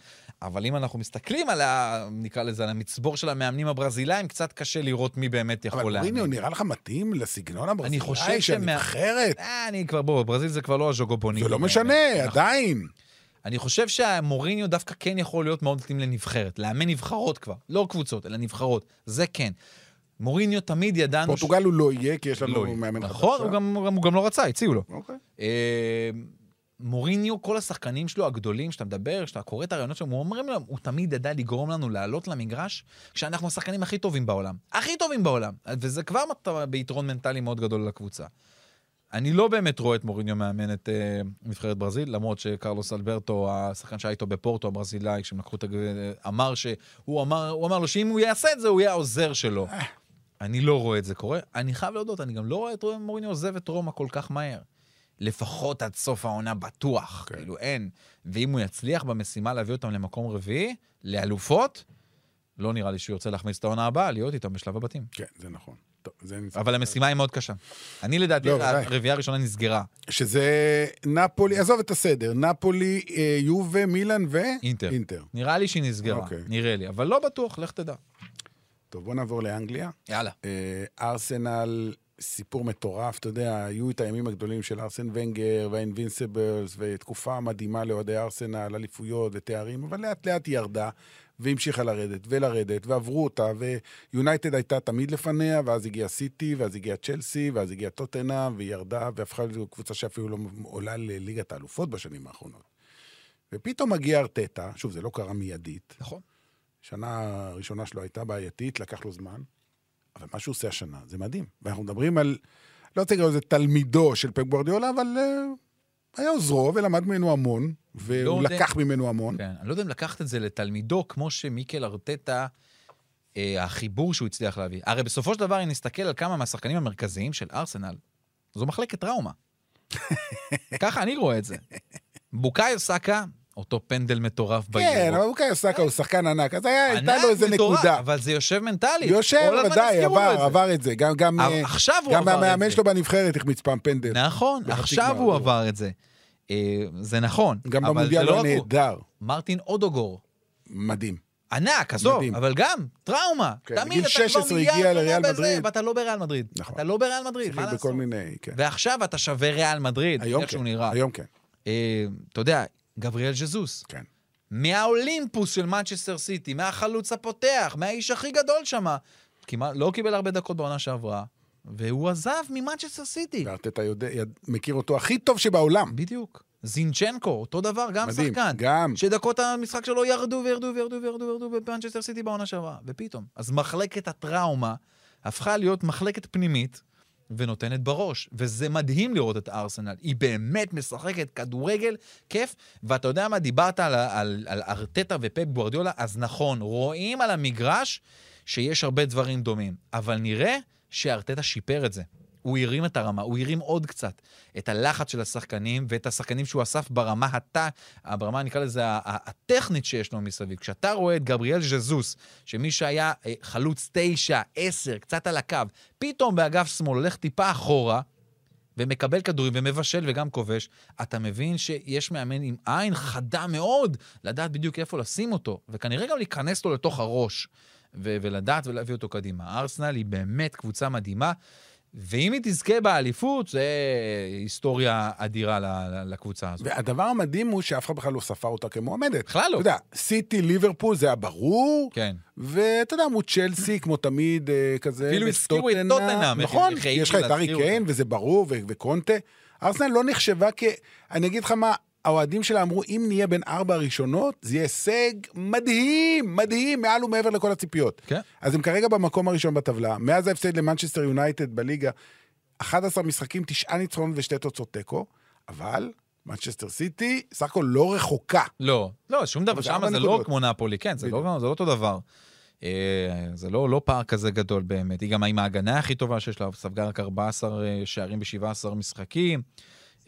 אבל אם אנחנו מסתכלים על ה... נקרא לזה, על המצבור של המאמנים הברזילאים, קצת קשה לראות מי באמת אבל יכול מוריניו לאמן. נראה לך מתאים לסגנון אני חושב הברזילאי של הנבחרת? אה, אני כבר, בוא, ברזיל זה כבר לא הז'וגובונים. זה לא. משנה, נכון. עדיין. אני חושב שהמוריניו דווקא כן יכול להיות מאוד מתאים לנבחרת. לאמן נבחרות כבר. לא קבוצות, אלא נבחרות. זה כן. מוריניו תמיד ידענו... פורטוגל הוא לא יהיה, כי יש לנו לא. מאמן חדש. נכון, הוא גם, הוא גם- לא רצה, הציעו לו. אוקיי. אה, מוריניו, כל השחקנים שלו הגדולים, שאתה מדבר, שאתה קורא את הרעיונות שלו, הוא אומרים להם, הוא תמיד ידע לגרום לנו לעלות למגרש כשאנחנו השחקנים הכי טובים בעולם. הכי טובים בעולם. וזה כבר ביתרון מנטלי מאוד גדול לקבוצה. אני לא באמת רואה את מוריניו מאמן את אה, נבחרת ברזיל, למרות שקרלוס אלברטו, השחקן שהיה איתו בפורטו הברזילאי, כשהם לקחו את הג... אמר שהוא אמר, הוא אמר לו שאם הוא יעשה את זה, הוא יהיה העוזר שלו. אני לא רואה את זה קורה. אני חייב להודות, אני גם לא רואה את מוריניו עוזב את רומא כל כך מהר. לפחות עד סוף העונה בטוח, כן. כאילו אין. ואם הוא יצליח במשימה להביא אותם למקום רביעי, לאלופות, לא נראה לי שהוא ירצה להחמיץ את העונה הבאה, להיות איתם בשלב הבתים. כן, זה נכון. טוב, זה. אבל המשימה היא מאוד קשה. אני לדעתי, לא. הרביעייה הראשונה נסגרה. שזה נפולי, עזוב את הסדר, נפולי, אה, יובה, מילאן ו... אינטר. אינטר. נראה לי שהיא נסגרה, אוקיי. נראה לי, אבל לא בטוח, לך תדע. טוב, בוא נעבור לאנגליה. יאללה. אה, ארסנל, סיפור מטורף, אתה יודע, היו את הימים הגדולים של ארסן ונגר והאינבינסיבלס, ותקופה מדהימה לאוהדי ארסנל, אליפויות ותארים, אבל לאט לאט היא ירדה, והמשיכה לרדת ולרדת, ועברו אותה, ויונייטד הייתה תמיד לפניה, ואז הגיעה סיטי, ואז הגיעה צ'לסי, ואז הגיעה טוטנה, והיא ירדה, והפכה להיות קבוצה שאפילו לא עולה לליגת האלופות בשנים האחרונות. ופתאום מגיע ארטטה, שוב, זה לא קרה מיידית, נכון. שנה הראשונה שלו הייתה בעייתית, לקח לו זמן, אבל מה שהוא עושה השנה, זה מדהים. ואנחנו מדברים על, לא רוצה להגיד לזה תלמידו של פפ גוורדיולה, אבל uh, היה עוזרו ולמד ממנו המון, והוא לא יודע- לקח ממנו המון. כן, אני לא יודע אם לקחת את זה לתלמידו, כמו שמיקל ארטטה, אה, החיבור שהוא הצליח להביא. הרי בסופו של דבר, אם נסתכל על כמה מהשחקנים המרכזיים של ארסנל, זו מחלקת טראומה. ככה אני רואה את זה. בוקאיו סאקה, אותו פנדל מטורף כן, ביורו. אבל בוקאיו סאקה הוא שחקן ענק, אז היה- הייתה לו איזה מטורף, נקודה. אבל זה יושב מנטלית. יושב, ודאי, לו את עבר. עבר את זה. גם, גם, אבל אה, עכשיו הוא גם עבר את המאמן. שלו בנבחרת החמיץ פעם פנדל. נכון, עכשיו הוא. עבר את זה. אה, זה נכון, גם במונדיאל לא הוא הוא. נהדר. מרטין אודוגור, מדהים. ענק, עזוב. אבל גם, טראומה. כן, תמיד אתה כבר 16 מיליארד הגיע בזה, מדריד. ואתה לא בריאל מדריד. נכון. אתה לא בריאל מדריד, מה לעשות? מיני, כן. ועכשיו אתה שווה ריאל מדריד, היום איך שהוא כן, נראה. היום כן, אה, אתה יודע, גבריאל ז'זוס, כן. מהאולימפוס של מנצ'סטר סיטי, מהחלוץ הפותח, מהאיש הכי גדול שם, כמעט לא קיבל הרבה דקות בעונה שעברה, והוא עזב ממנצ'סטר סיטי. וארטטה יודע, מכיר אותו הכי טוב שבעולם. בדיוק. זינצ'נקו, אותו דבר, גם מדהים, שחקן. גם. שדקות המשחק שלו ירדו וירדו וירדו וירדו וירדו במנצ'סטר סיטי בעונה שעברה, ופתאום. אז מחלקת הטראומה הפכה להיות מחלקת פנימית ונותנת בראש. וזה מדהים לראות את ארסנל. היא באמת משחקת כדורגל, כיף. ואתה יודע מה, דיברת על, על, על ארטטה ופפ גוורדיולה, אז נכון, רואים על המגרש שיש הרבה דברים דומים, אבל נראה שארטטה שיפר את זה. הוא הרים את הרמה, הוא הרים עוד קצת את הלחץ של השחקנים ואת השחקנים שהוא אסף ברמה הת... ברמה, נקרא לזה, הטכנית שיש לו מסביב. כשאתה רואה את גבריאל ז'זוס, שמי שהיה אה, חלוץ תשע, עשר, קצת על הקו, פתאום באגף שמאל הולך טיפה אחורה, ומקבל כדורים ומבשל וגם כובש, אתה מבין שיש מאמן עם עין חדה מאוד לדעת בדיוק איפה לשים אותו, וכנראה גם להיכנס לו לתוך הראש, ו- ולדעת ולהביא אותו קדימה. ארסנל היא באמת קבוצה מדהימה, ואם היא תזכה באליפות, זה היסטוריה אדירה לקבוצה הזאת. והדבר המדהים הוא שאף אחד בכלל לא ספר אותה כמועמדת. בכלל לא. אתה יודע, סיטי, ליברפול, זה היה ברור. כן. ואתה יודע, מול צ'לסי, כמו תמיד, אה, כזה. אפילו הזכירו את טוטנהאם, נכון, יש לך את ארי קיין. וזה ברור, וקונטה. ארסנל לא נחשבה כ... אני אגיד לך מה, האוהדים שלה אמרו, אם נהיה בין ארבע הראשונות, זה יהיה הישג מדהים, מדהים, מעל ומעבר לכל הציפיות. כן. אז הם כרגע במקום הראשון בטבלה. מאז ההפסד למנצ'סטר יונייטד בליגה, 11 משחקים, תשעה ניצחונות ושתי תוצאות תיקו, אבל מנצ'סטר סיטי, סך הכל לא רחוקה. לא, לא, שום דבר, שם זה לא. כמו נפולי, כן, זה. לא, זה לא אותו דבר. אה, זה לא, לא פער כזה גדול באמת. היא גם עם ההגנה הכי טובה שיש לה, ספגה רק 14 אה, שערים ב-17 משחקים.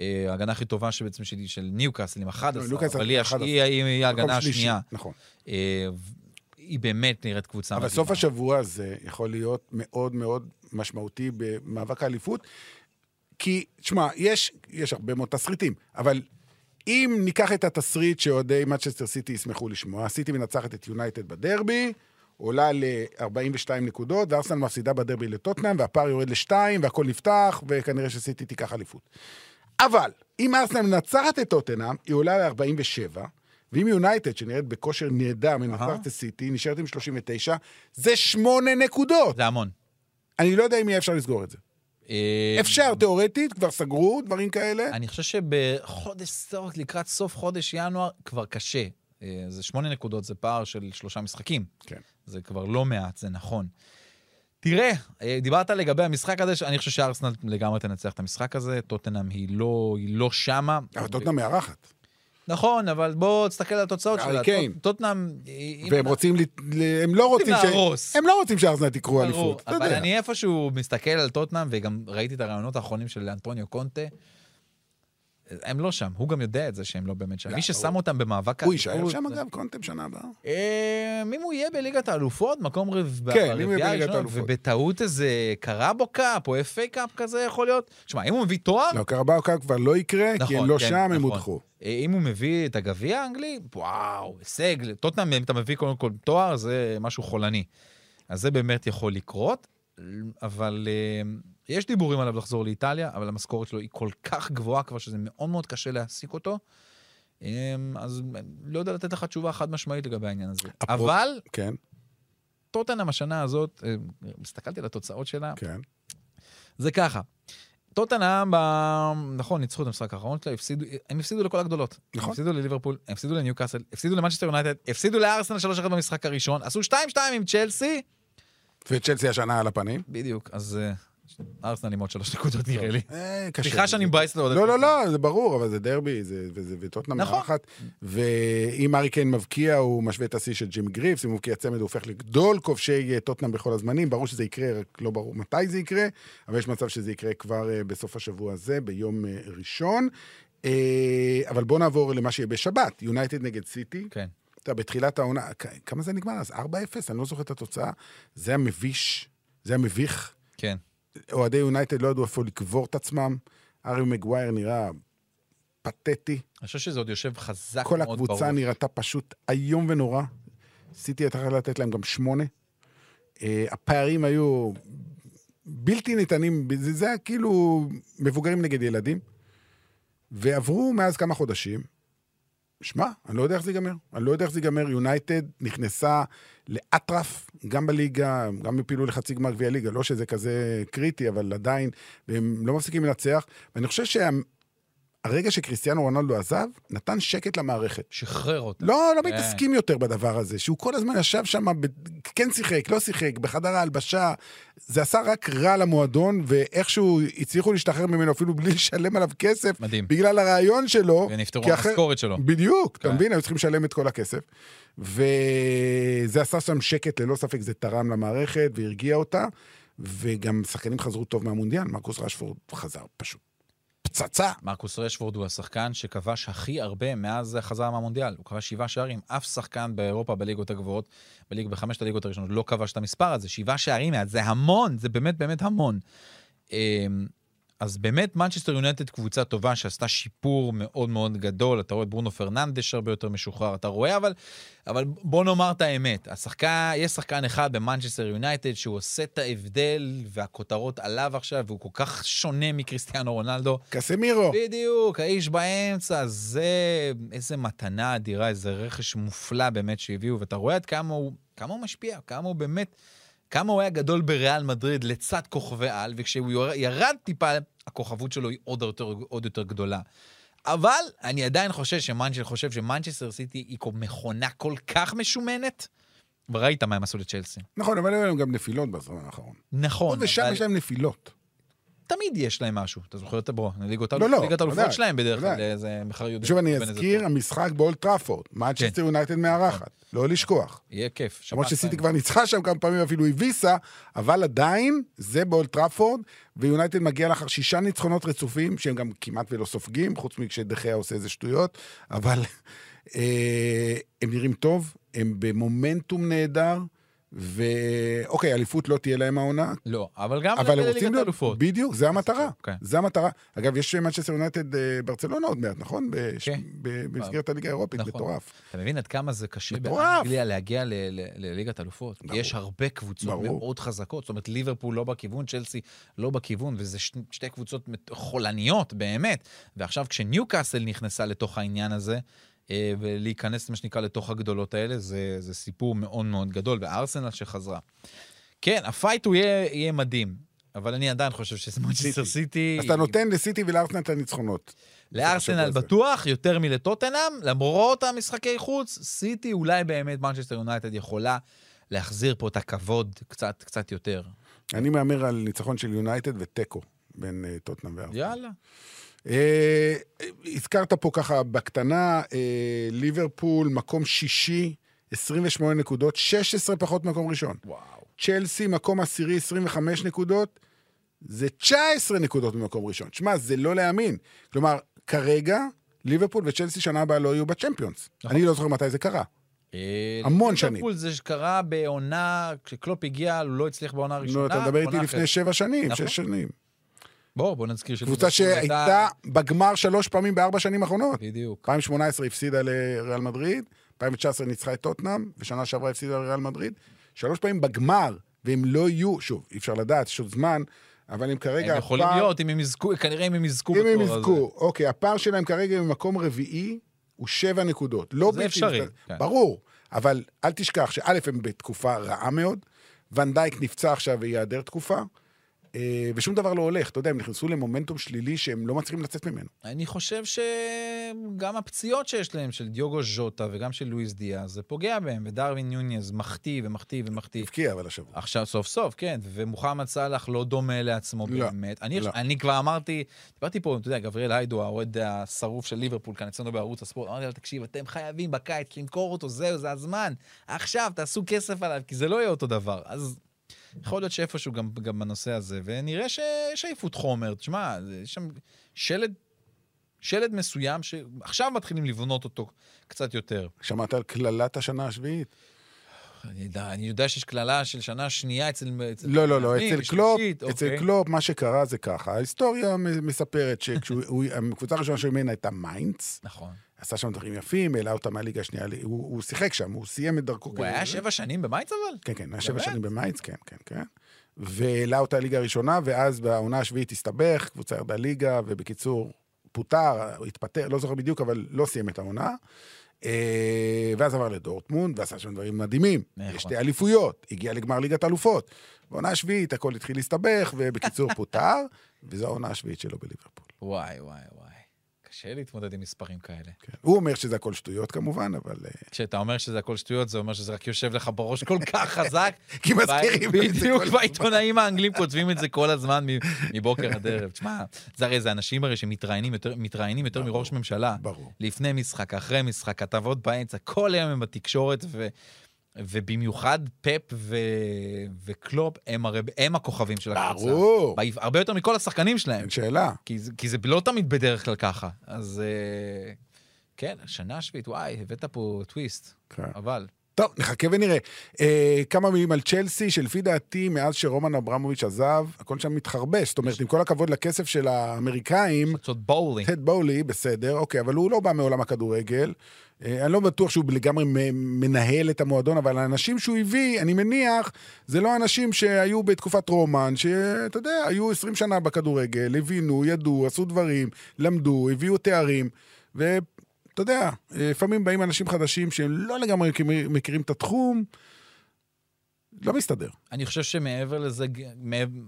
אה, ההגנה הכי טובה שבעצם שלי, של ניוקאסל עם 11, ניוקאסל אבל היא, עם הש- 11. היא, היא, היא ההגנה השנייה. נכון. אה, היא באמת נראית קבוצה אבל מדהימה. סוף השבוע הזה יכול להיות מאוד מאוד משמעותי במאבק האליפות, כי, תשמע, יש, יש הרבה מאוד תסריטים, אבל אם ניקח את התסריט שאוהדי מצ'סטר סיטי ישמחו לשמוע, סיטי מנצחת את יונייטד בדרבי, עולה ל-42 נקודות, וארסנל מפסידה בדרבי לטוטנאם, והפער יורד ל-2, והכל נפתח, וכנראה שסיטי תיקח אליפות. אבל, אם ארסנל מנצחת את טוטנאם, היא עולה ל-47, ואם יונייטד, שנראית בכושר נהדר, מנצחת את סיטי, נשארת עם 39, זה שמונה נקודות. זה המון. אני לא יודע אם יהיה אפשר לסגור את זה. אה, אפשר, תיאורטית, כבר סגרו דברים כאלה. אני חושב שבחודש סוף, לקראת סוף חודש ינואר, כבר קשה. אה, זה שמונה נקודות, זה פער של שלושה משחקים. כן. זה כבר לא מעט, זה נכון. תראה, אה, דיברת לגבי המשחק הזה, שאני חושב שארסנל לגמרי תנצח את המשחק הזה, טוטנאם היא לא, היא לא שמה. אבל טוטנאם מארחת. נכון, אבל בוא תסתכל על התוצאות הארי שלה. טוט- טוטנאם... היא- והם רוצים, ל- הם לא רוצים ש... להרוס. הם לא רוצים שארסנל ברור, אליפות. אבל. אני איפשהו מסתכל על טוטנאם, וגם ראיתי את הרעיונות האחרונים של אנטוניו קונטה, הם לא שם, הוא גם יודע את זה שהם לא באמת שם. לא, מי ששם אותם במאבק הוא יישאר שם אגב, קונטם שנה הבאה. אה, אם הוא יהיה בליגת האלופות, מקום. כן, ברביעייה בליגת הראשונה. ובטעות איזה קרבאו cup או FA Cup כזה יכול להיות. תשמע, אם הוא מביא תואר, לא, קרבאו cup כבר לא יקרה, כי נכון, הם לא כן, שם, הם נכון. הודחו. אה, אם הוא מביא את הגביע האנגלי, וואו, הישג. טוטנאם, אם אתה מביא קודם כל תואר, זה משהו חולני. אז זה באמת יכול לקרות, אבל אה, יש דיבורים עליו לחזור לאיטליה, אבל המשכורת שלו היא כל כך גבוהה כבר, שזה מאוד מאוד קשה להעסיק אותו. אה, אז לא יודע לתת לך תשובה חד משמעית לגבי העניין הזה. אפרופו אבל כן, טוטנאם השנה הזאת, אה, הסתכלתי על התוצאות שלה, כן. זה ככה. טוטנאם, ב- נכון, ניצחו את המשחק האחרון שלה, הפסידו, הם הפסידו לכל הגדולות. נכון. הם הפסידו לליברפול, הם הפסידו לניוקאסל, הפסידו למנצ'סטר יונייטד, הפסידו לארסנל 3-1 במשחק הראשון, עשו 2-2 עם צ'לסי, וצ'לסי השנה על הפנים. בדיוק, אז אה, ארסנל עם עוד שלוש נקודות נראה לי. אה. סליחה שאני מבאס לעודד. לא, לא, לא, זה ברור, אבל זה דרבי, זה- וזה- וטוטנאם נכון. מארחת. ואם ארי קיין מבקיע, הוא משווה את השיא של ג'ים גריפס, אם הוא מבקיע צמד, הוא הופך לגדול כובשי אה, טוטנאם בכל הזמנים. ברור שזה יקרה, רק לא ברור מתי זה יקרה, אבל יש מצב שזה יקרה כבר אה, בסוף השבוע הזה, ביום ראשון. אבל בואו נעבור למה שיהיה בשבת, יונייטד נגד סיטי. כן. אתה יודע, בתחילת העונה, כמה זה נגמר אז? 4-0? אני לא זוכר את התוצאה. זה היה מביש, זה היה מביך. כן. אוהדי יונייטד לא ידעו איפה לקבור את עצמם. ארי מגווייר נראה פתטי. אני חושב שזה עוד יושב חזק כל מאוד בראש. הקבוצה נראתה פשוט איום ונורא. סיטי הייתה יכולה לתת להם גם שמונה. אה, הפערים היו בלתי ניתנים, זה, זה היה כאילו מבוגרים נגד ילדים. ועברו מאז כמה חודשים. שמע, אני לא יודע איך זה ייגמר. אני לא יודע איך זה ייגמר. יונייטד נכנסה לאטרף, גם בליגה, גם הפילו לחצי גמר גביע ליגה. לא שזה כזה קריטי, אבל עדיין, והם לא מפסיקים לנצח. ואני חושב הרגע שקריסטיאנו רונלדו עזב, נתן שקט למערכת. שחרר אותה. לא, לא כן. מתעסקים יותר בדבר הזה, שהוא כל הזמן ישב שם, ב... כן שיחק, לא שיחק, בחדר ההלבשה. זה עשה רק רע למועדון, ואיכשהו הצליחו להשתחרר ממנו אפילו בלי לשלם עליו כסף, מדהים. בגלל הרעיון שלו. ונפטרו כי אחר- מהמשכורת שלו. בדיוק, אתה כן. מבין? היו צריכים לשלם את כל הכסף. וזה עשה שם שקט, ללא ספק זה תרם למערכת והרגיע אותה, וגם שחקנים חזרו טוב מהמונדיאל, מרקוס רשפורד חזר פשוט פצצה. מרקוס רשוורד הוא השחקן שכבש הכי הרבה מאז חזר מהמונדיאל. הוא כבש שבעה שערים. אף שחקן באירופה בליגות הגבוהות, בליג, בחמשת הליגות הראשונות, לא כבש את המספר הזה. שבעה שערים, זה המון, זה באמת באמת המון. אז באמת, מנצ'סטר יונייטד קבוצה טובה שעשתה שיפור מאוד מאוד גדול. אתה רואה את ברונו פרננדש הרבה יותר משוחרר, אתה רואה, אבל, אבל בוא נאמר את האמת. השחקן, יש שחקן אחד במנצ'סטר יונייטד שהוא עושה את ההבדל, והכותרות עליו עכשיו, והוא כל כך שונה מקריסטיאנו רונלדו. קסמירו. בדיוק, האיש באמצע, זה איזה מתנה אדירה, איזה רכש מופלא באמת שהביאו, ואתה רואה עד כמה הוא, כמה הוא משפיע, כמה הוא באמת, כמה הוא היה גדול בריאל מדריד לצד כוכבי על, וכשהוא ירד טיפה, הכוכבות שלו היא עוד יותר, עוד יותר גדולה. אבל אני עדיין חושב שמנצ'סטר חושב שמנצ'סטר סיטי היא כל- מכונה כל כך משומנת, וראית מה הם עשו לצ'לסי. נכון, אבל היו להם גם נפילות בזמן האחרון. נכון, פה ושם אבל יש להם נפילות. תמיד יש להם משהו. אתה זוכר את הברו, ליגות לא, לא, ליגת האלופות ודאי, שלהם בדרך כלל. זה מחר יודעים. שוב, אני אזכיר. המשחק באולד טראפורד. מנצ'סטר יונייטד מארחת. לא לשכוח. יהיה כיף. למרות שסיטי. כבר ניצחה שם כמה פעמים, אפילו הביסה, אבל עדיין, זה באולד טראפורד, ויונייטד מגיע לאחר שישה ניצחונות רצופים, שהם גם כמעט ולא סופגים, חוץ מכשדה חאה עושה איזה שטויות, אבל אה, הם נראים טוב, הם במומנטום נהדר, ואוקיי, אליפות לא תהיה להם העונה, לא, אבל גם אבל הם לליגת להיות, האלופות. בדיוק, זה המטרה. כן. זה המטרה. אגב, יש מנצ'סטר יונייטד אה, ברצלונה עוד מעט, נכון? בש- כן. ב- במסגרת הליגה האירופית, נכון. מטורף. אתה מבין עד כמה זה קשה. באנגליה להגיע ל- ל- לליגת אלופות? ברור. יש הרבה קבוצות ברור. מאוד חזקות. זאת אומרת, ליברפול לא בכיוון, צ'לסי לא בכיוון, וזה ש- שתי קבוצות חולניות, באמת. ועכשיו, כשניוקאסל נכנסה לתוך העניין הזה, אה, ולהיכנס, מה שנקרא, לתוך הגדולות האלה, זה, זה סיפור מאוד מאוד גדול, וארסנל שחזרה. כן, הפייט הוא יהיה, יהיה מדהים, אבל אני עדיין חושב שזה מנצ'סטר סיטי. אז אתה נותן לסיטי ולארסנל את הניצחונות. לארסנל. בטוח, יותר מלטוטנאם, למרות המשחקי חוץ, סיטי אולי באמת מנצ'סטר יונייטד יכולה להחזיר פה את הכבוד קצת, קצת יותר. אני מהמר על ניצחון של יונייטד ותיקו בין אה, טוטנאם וארסנל. יאללה. אה, הזכרת פה ככה בקטנה, אה, ליברפול, מקום שישי, 28 נקודות, 16 פחות מקום ראשון. וואו. צ'לסי, מקום עשירי, 25 נקודות, זה 19 נקודות ממקום ראשון. שמע, זה לא להאמין. כלומר, כרגע, ליברפול וצ'לסי שנה הבאה לא יהיו בצ'מפיונס. נכון. אני לא זוכר מתי זה קרה. אה, המון שנים. ליברפול זה שקרה בעונה, כשקלופ הגיע, הוא לא הצליח בעונה הראשונה. לא, אתה מדבר איתי לפני. שבע שנים, נכון. שש שנים. בוא, בוא נזכיר קבוצה שליברפול שהייתה בגמר שלוש פעמים בארבע שנים האחרונות. בדיוק. 2018 הפסידה לריאל מדריד, 2019 ניצחה את טוטנאם, ושנה שעברה הפסידה לריאל מדריד. שלוש פעמים בגמר, והם לא יהיו, שוב, אי אפשר לדעת, יש עוד זמן, אבל הם כרגע... הם יכולים הפער- להיות, אם הם יזכו, כנראה אם הם יזכו אם הם בתואר הזה. יזכו, אוקיי, הפער שלהם כרגע ממקום רביעי הוא שבע נקודות. לא זה אפשרי. כן. ברור, אבל אל תשכח שא' הם בתקופה רעה מאוד, ונדייק נפצע עכשיו וייעדר תקופה, ושום דבר לא הולך. אתה יודע, הם נכנסו למומנטום שלילי שהם לא מצליחים לצאת ממנו. אני חושב שגם הפציעות שיש להם, של דיוגו ז'וטה וגם של לואיס דיאז, זה פוגע בהם, ודרווין יוניאז מחטיא ומחטיא ומחטיא. הבקיע אבל השבוע. עכשיו סוף סוף, כן, ומוחמד סאלח לא דומה לעצמו לא, באמת. אני, לא. אני כבר אמרתי, דיברתי פה, אתה יודע, גבריאל היידו, האוהד השרוף של ליברפול כאן אצלנו בערוץ הספורט, אמרתי לו, תקשיב, אתם חייבים בקיץ למכור אותו, זהו, זה הזמן. עכשיו, תעשו כסף עליו, כי זה לא יהיה אותו דבר. אז יכול להיות שאיפשהו גם, גם בנושא הזה, ונראה שיש עייפות חומר. תשמע, יש שם שלד, שלד מסוים שעכשיו מתחילים לבנות אותו קצת יותר. שמעת על קללת השנה השביעית? אני יודע, אני יודע שיש קללה של שנה שנייה אצל... אצל לא, לא, לא, אצל קלופ, ושלישית, אצל אוקיי. קלופ, מה שקרה זה ככה. ההיסטוריה מספרת שהקבוצה הראשונה שאימן הייתה מיינץ, נכון. עשה שם דברים יפים, העלה אותה מהליגה השנייה, הוא הוא שיחק שם, הוא סיים את דרכו. הוא היה. שבע שנים במיינץ אבל? כן, כן, היה שבע? שנים במיינץ, כן, כן, כן. והעלה אותה לליגה הראשונה, ואז בעונה השביעית הסתבך, קבוצה ירדה ליגה, ובקיצור, פוטר, התפטר, לא זוכר בדיוק, אבל לא סיים את העונה. אה, ואז עבר לדורטמונד, ועשה שם דברים מדהימים. נכון. שתי אליפויות, הגיע לגמר ליגת אלופות. בעונה השביעית הכל התחיל להסתבך, ובקיצור פוטר, וזו העונה השביעית שלו בליברפול. וואי, וואי, וואי. קשה להתמודד עם מספרים כאלה. כן. הוא אומר שזה הכל שטויות כמובן, אבל... אה, כשאתה אומר שזה הכל שטויות, זה אומר שזה רק יושב לך בראש כל כך חזק. כי מזכירים את זה בדיוק, כל והעיתונאים האנגלים כותבים את זה כל הזמן מבוקר עד ערב. תשמע, זה הרי זה אנשים הרי שמתראיינים יותר, מתראיינים יותר מראש ממשלה. ברור. לפני משחק, אחרי משחק, כתבות באמצע, כל היום הם בתקשורת, ו... ובמיוחד פפ ו... וקלופ הם הרי הם הכוכבים של הקבוצה. ברור, הרבה יותר מכל השחקנים שלהם. אין שאלה. כי, זה- כי זה לא תמיד בדרך כלל ככה. אז אה, כן, שנה שביעית, וואי, הבאת פה טוויסט, כן. אבל. טוב, נחכה ונראה. אה, כמה מילים על צ'לסי, שלפי דעתי, מאז שרומן אברמוביץ' עזב, הכל שם מתחרבש. זאת אומרת, עם כל הכבוד לכסף של האמריקאים, קבוצות בואולינג. טוד בואלי, בסדר, אוקיי, אבל הוא לא בא מעולם הכדורגל. אה, אני לא בטוח שהוא לגמרי מנהל את המועדון, אבל האנשים שהוא הביא, אני מניח, זה לא אנשים שהיו בתקופת רומן, שאתה יודע, היו 20 שנה בכדורגל, הבינו, ידעו, עשו דברים, למדו, הביאו תארים, ואתה יודע, לפעמים באים אנשים חדשים שהם לא לגמרי מכירים את התחום, לא מסתדר. אני חושב שמעבר לזה,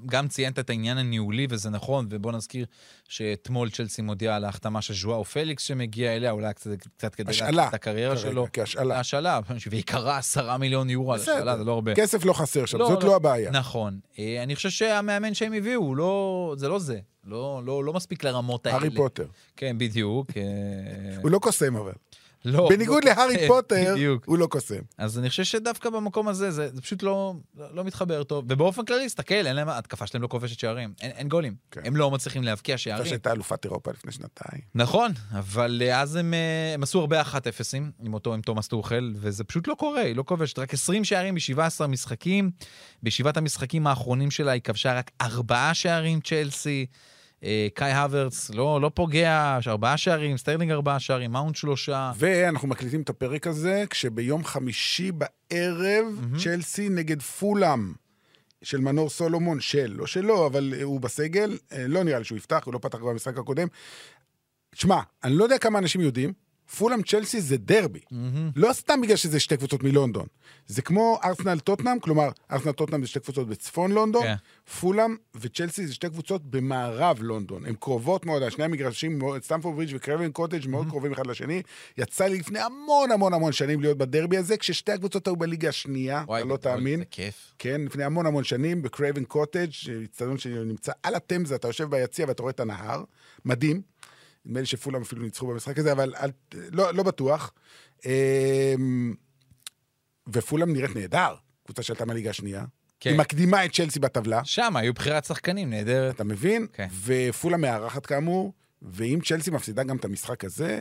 גם ציינת את העניין הניהולי, וזה נכון, ובוא נזכיר שאתמול צ'לסי מודיעה על ההחתמה של ז'ואאו פליקס שמגיע אליה, אולי קצת, קצת כדי. להתחיל את הקריירה כרגע, שלו. כהשאלה. השאלה, ועיקרה עשרה מיליון יורו על. השאלה, זה לא הרבה. כסף לא חסר שם, לא, זאת לא. לא הבעיה. נכון. אה, אני חושב שהמאמן שהם הביאו, לא, זה לא זה. לא, לא, לא מספיק לרמות האלה. הארי פוטר. כן, בדיוק. אה, הוא לא קוסם אבל. לא. בניגוד לא- להארי פוטר, בדיוק. הוא לא קוסם. אז אני חושב שדווקא במקום הזה, זה, זה פשוט לא, לא, לא מתחבר טוב. ובאופן כללי, תסתכל, אין להם, ההתקפה שלהם לא כובשת שערים. אין, אין גולים. כן. הם לא מצליחים להבקיע שערים. שהייתה אלופת אירופה לפני שנתיים. נכון, אבל אה, אז הם, אה, הם עשו הרבה 1-0 עם אותו, עם תומאס טוחל, וזה פשוט לא קורה, היא לא כובשת. רק 20 שערים ב-17 משחקים. בשבעת המשחקים האחרונים שלה היא כבשה רק ארבעה שערים, צ'לסי. אה, קאי האברץ לא, לא פוגע, יש ארבעה שערים, סטרלינג ארבעה שערים, מאונט שלושה. ואנחנו מקליטים את הפרק הזה, כשביום חמישי בערב, צ'לסי נגד פולאם. של מנור סולומון, של, לא שלו, אבל הוא בסגל, אה, לא נראה לי שהוא יפתח, הוא לא פתח במשחק הקודם. שמע, אני לא יודע כמה אנשים יודעים, פולאם צ'לסי זה דרבי. לא סתם בגלל שזה שתי קבוצות מלונדון. זה כמו ארסנל טוטנאם, כלומר, ארסנל טוטנאם זה שתי קבוצות בצפון לונדון, כן. פולאם וצ'לסי זה שתי קבוצות במערב לונדון. הן קרובות מאוד, שני המגרשים, סטמפורד ברידג' וקרייבן קוטג' מאוד קרובים אחד לשני. יצא לי לפני המון המון המון שנים להיות בדרבי הזה, כששתי הקבוצות היו בליגה השנייה, אתה לא תאמין. זה כיף. כן, לפני המון המון שנים, בקרייבן קוטג', אצטדיון שנמצא על התמזה, אתה יושב ביציע ואתה רואה את הנהר, מדהים. נדמה לי שפולאם אפילו ניצחו במשחק הזה, אבל אל, לא, לא בטוח. אמ, ופולאם נראית נהדר, קבוצה שעלתה מהליגה השנייה. כן. היא מקדימה את צ'לסי בטבלה, שם היו בחירת שחקנים, נהדרת. אתה מבין? כן. ופולאם מארחת כאמור, ואם צ'לסי מפסידה גם את המשחק הזה,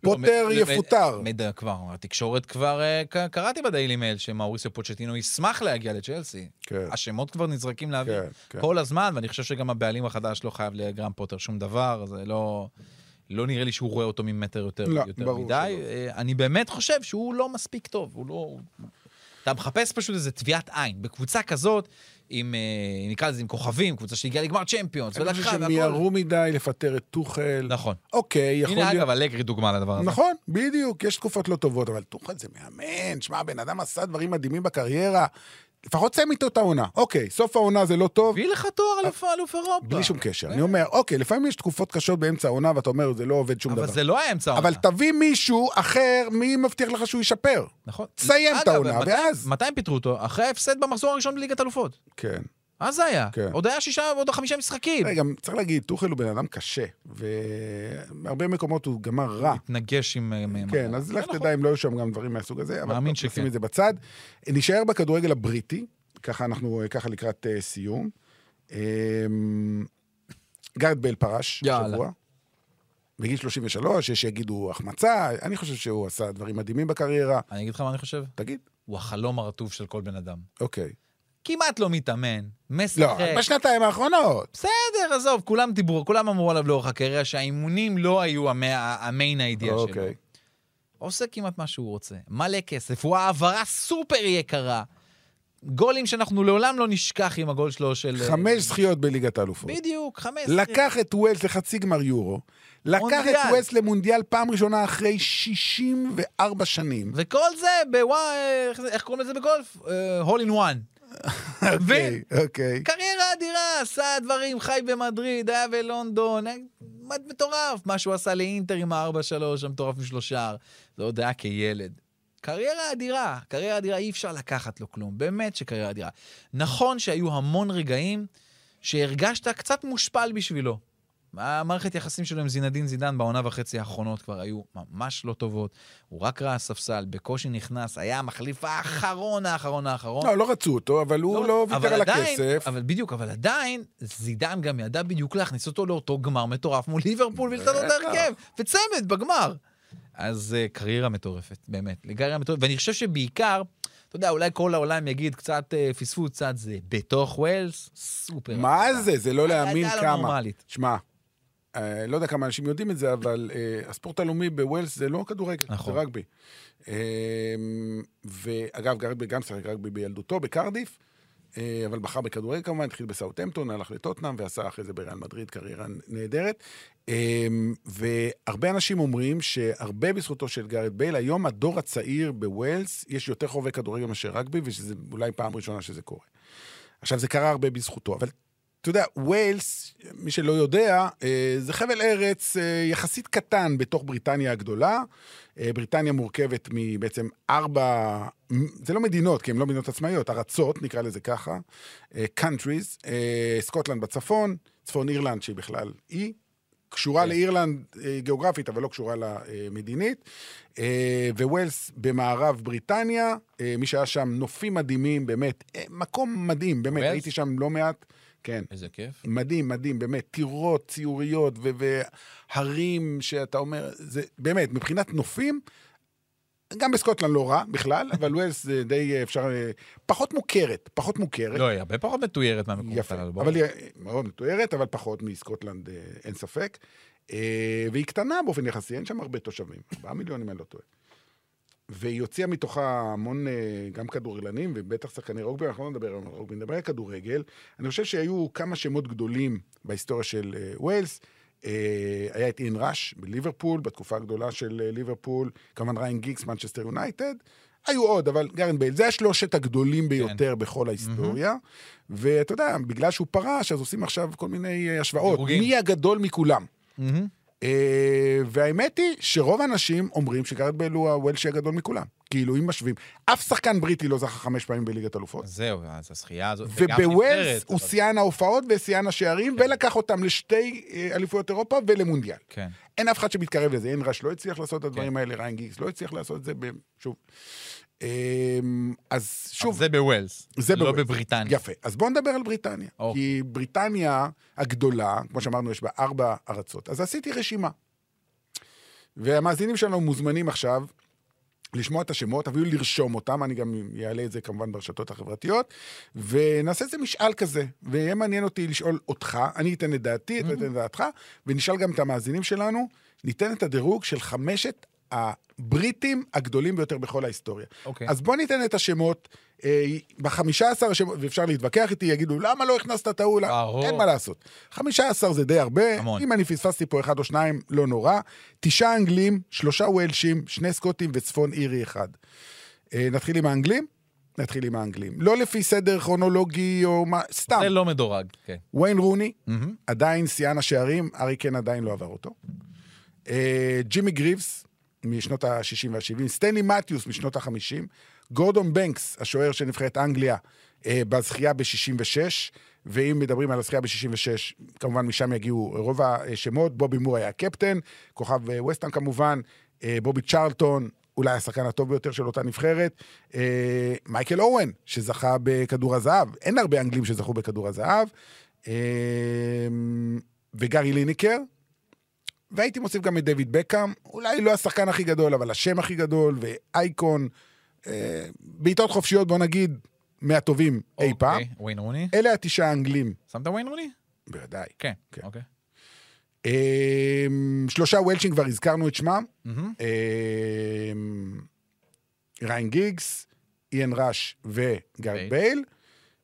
פוטר לא, מ- יפוטר. מידע כבר, התקשורת כבר, אה, קראתי בדיילי מייל שמאוריסיו פוצ'טינו ישמח להגיע לצ'לסי. כן. השמות כבר נזרקים לאוויר כן, כן. כל הזמן, ואני חושב שגם הבעלים החדש לא חייב לגרם פוטר שום דבר, זה לא... לא נראה לי שהוא רואה אותו ממטר יותר, לא, יותר מדי. שלא. אה, אני באמת חושב שהוא לא מספיק טוב, הוא לא... אתה מחפש פשוט איזה טביעת עין. בקבוצה כזאת, עם, אה, נקרא לזה, עם כוכבים, קבוצה שהגיעה לגמר צ'מפיונס, אני חושב ולקחה והכל. מיהרו מדי לפטר את טוחל. נכון. אוקיי, יכול הנה, להיות... אגב, אלגרי דוגמה לדבר הזה. נכון, בדיוק, יש תקופות לא טובות, אבל טוחל זה מאמן, שמע, הבן אדם עשה דברים מדהימים בקריירה. לפחות סיים איתו את העונה. אוקיי, סוף העונה זה לא טוב, הביא לך תואר אלוף אלוף אירופה. בלי שום קשר. אני אומר, אוקיי, לפעמים יש תקופות קשות באמצע העונה, ואתה אומר, זה לא עובד שום אבל דבר. זה לא היה אמצע העונה. אבל תביא מישהו אחר, מי מבטיח לך שהוא ישפר? נכון. תסיים את העונה, ואז... מתי הם פיטרו אותו? אחרי ההפסד במחזור הראשון בליגת אלופות. כן. אז זה היה. כן. עוד היה שישה, עוד חמישה משחקים. רגע, צריך להגיד, טוחל הוא בן אדם קשה, והרבה מקומות הוא גמר רע. מתנגש עם... כן, אז לך נכון. תדע אם לא היו שם גם דברים מהסוג הזה, אבל נשים. את זה בצד. נישאר בכדורגל הבריטי, ככה אנחנו, ככה לקראת אה, סיום. אה, גארד בייל פרש. השבוע. בגיל 33, יש שיגידו החמצה, אני חושב שהוא עשה דברים מדהימים בקריירה. אני אגיד לך מה אני חושב? תגיד, הוא החלום הרטוב של כל בן אדם. אוקיי. כמעט לא מתאמן, משחק. לא, בשנתיים האחרונות. בסדר, עזוב, כולם דיברו, כולם אמרו עליו לאורך הקריירה שהאימונים לא היו המ- המיין האידיאה שלו. אוקיי. עושה כמעט מה שהוא רוצה. מלא כסף, הוא העברה סופר יקרה. גולים שאנחנו לעולם לא נשכח עם הגול שלו של... חמש זכיות בליגת האלופות. בדיוק, חמש. לקח את ווילס לחצי גמר יורו. לקח. את ווילס למונדיאל פעם ראשונה אחרי 64 שנים. וכל זה בוואי, איך קוראים לזה בגולף? הול אין וואן. אוקיי, אוקיי. קריירה אדירה, עשה דברים, חי במדריד, היה בלונדון, היה מטורף, מה שהוא עשה לאינטר עם ה-4-3 המטורף משלושה, זה עוד היה כילד. קריירה אדירה, קריירה אדירה, אי אפשר לקחת לו כלום, באמת שקריירה אדירה. נכון שהיו המון רגעים שהרגשת קצת מושפל בשבילו. המערכת יחסים שלו עם זינדין זידן בעונה וחצי האחרונות כבר היו ממש לא טובות. הוא רק ראה ספסל, בקושי נכנס, היה המחליף האחרון, האחרון, האחרון. לא, לא רצו אותו, אבל הוא לא אבל ויתר על עדיין- הכסף. אבל בדיוק, אבל עדיין, זידן גם ידע בדיוק להכניס אותו לאותו גמר מטורף מול ליברפול ולתת לו את. ההרכב, וצמד בגמר. אז uh, קריירה מטורפת, באמת, קריירה מטורפת. ואני חושב שבעיקר, אתה יודע, אולי כל העולם יגיד קצת uh, פספוס, קצת זה, בתוך ווילס, סופר. מה. זה? זה לא להאמין לא כמה. שמע, אה, לא יודע כמה אנשים יודעים את זה, אבל אה, הספורט הלאומי בוויילס זה לא כדורגל, נכון. זה רגבי. אה, ואגב, גארת' גם שיחק רגבי בילדותו, בקרדיף, אה, אבל בחר בכדורגל כמובן, התחיל בסאוטהמפטון, הלך לטוטנאם ועשה אחרי זה בריאל מדריד קריירה נהדרת. אה, והרבה אנשים אומרים שהרבה בזכותו של גארת' בייל, היום הדור הצעיר בוויילס, יש יותר חובבי כדורגל מאשר רגבי, ושזה אולי פעם ראשונה שזה קורה. עכשיו, זה קרה הרבה בזכותו, אבל אתה יודע, וויילס, מי שלא יודע, אה, זה חבל ארץ אה, יחסית קטן בתוך בריטניה הגדולה. אה, בריטניה מורכבת מבעצם ארבע, זה לא מדינות, כי הן לא מדינות עצמאיות, ארצות, נקרא לזה ככה, countries, סקוטלנד בצפון, צפון אירלנד, שהיא בכלל אי, קשורה כן. לאירלנד גיאוגרפית, אבל לא קשורה למדינית. וויילס במערב בריטניה, מי שהיה שם נופים מדהימים, באמת, מקום מדהים, באמת, ווילס? הייתי שם לא מעט. כן. איזה כיף. מדהים, מדהים, באמת, טירות, ציוריות והרים שאתה אומר, זה באמת, מבחינת נופים, גם בסקוטלנד לא רע בכלל, אבל ווילס זה די אפשר, אה, פחות מוכרת, פחות מוכרת. לא, היא הרבה פחות מתוירת מהמקומות יפה, הללו. אבל היא אה, מאוד מתוארת, אבל פחות מסקוטלנד, אה, אין ספק. והיא קטנה באופן יחסי, אין שם הרבה תושבים, 4 מיליון אם אני לא טועה. והיא הוציאה מתוכה המון, אה, גם כדורגלנים, ובטח שחקני רוגבי, אנחנו לא נדבר על רוגבי, נדבר על כדורגל. אני חושב שהיו כמה שמות גדולים בהיסטוריה של אה, וויילס. אה, היה את איאן ראש בליברפול, בתקופה הגדולה של ליברפול, כמובן ריין גיקס, מנצ'סטר יונייטד. היו עוד, אבל גארת' בייל, זה השלושת הגדולים ביותר בכל ההיסטוריה. ואתה יודע, בגלל שהוא פרש, אז עושים עכשיו כל מיני השוואות. דירוגים. מי הגדול מכולם? מהמם. אה, והאמת היא שרוב האנשים אומרים שגארת' בייל הוא הוולשי הגדול מכולם. כאילו, אם משווים. אף שחקן בריטי לא זכה חמש פעמים בליגת אלופות. זהו, אז הזכייה הזאת... ובווילס הוא שיאן ההופעות ושיאן השערים, ולקח אותם לשתי אה, אליפויות אירופה ולמונדיאל. כן. אין אף אחד שמתקרב לזה, איאן ראש לא הצליח לעשות את הדברים כן. האלה, ריאן גיגס לא הצליח לעשות את זה, שוב. אמ, אז שוב, זה בווילס, זה לא בווילס. בבריטניה. יפה. אז בואו נדבר על בריטניה. אוקיי. כי בריטניה הגדולה, כמו שאמרנו, יש בה ארבע ארצות. אז עשיתי רשימה. והמאזינים שלנו מוזמנים עכשיו לשמוע את השמות, אפילו לרשום אותם, אני גם אעלה את זה כמובן ברשתות החברתיות, ונעשה איזה משאל כזה, ויהיה מעניין אותי לשאול אותך, אני אתן את דעתי, אתה תיתן את דעתך, ונשאל גם את המאזינים שלנו, ניתן את הדירוג של חמשת הבריטים הגדולים ביותר בכל ההיסטוריה. אוקיי. אז בוא ניתן את השמות, אה, בחמישה עשר השמות, ואפשר להתווכח איתי, יגידו, למה לא הכנסת את ההוא? אין מה לעשות. חמישה עשר זה די הרבה, המון. אם אני פספסתי פה אחד או שניים, לא נורא. תשעה אנגלים, שלושה ווילשים, שני סקוטים וצפון אירי אחד. אה, נתחיל עם האנגלים? נתחיל עם האנגלים. לא לפי סדר כרונולוגי או מה, סתם. זה לא מדורג, כן. ויין רוני, מהמם. עדיין שיאן השערים, ארי קן עדיין לא עבר אותו. אה, ג'ימי גריבס, משנות ה-60 וה-70, סטנלי מתיוס משנות ה-50, גורדון בנקס, השוער של נבחרת אנגליה, אה, בזכייה ב-66, ואם מדברים על הזכייה ב-66, כמובן משם יגיעו רוב השמות, בובי מור היה הקפטן, כוכב אה, וסטהאם כמובן, אה, בובי צ'רלטון, אולי השחקן הטוב ביותר של אותה נבחרת, אה, מייקל אורן, שזכה בכדור הזהב, אין הרבה אנגלים שזכו בכדור הזהב, אה, וגארי ליניקר, והייתי מוסיף גם את דיוויד בקהאם, אולי לא השחקן הכי גדול, אבל השם הכי גדול, ואייקון, אה, בעיטות חופשיות, בוא נגיד, מהטובים אי פעם. אוקיי, וויין רוני? אלה התשעה האנגלים, שמת וויין רוני? בוודאי. כן. כן. אוקיי. אה, שלושה וולשים, כבר הזכרנו את שמם. אה, ריאן גיגס, איאן ראש וגארת' בייל. בייל.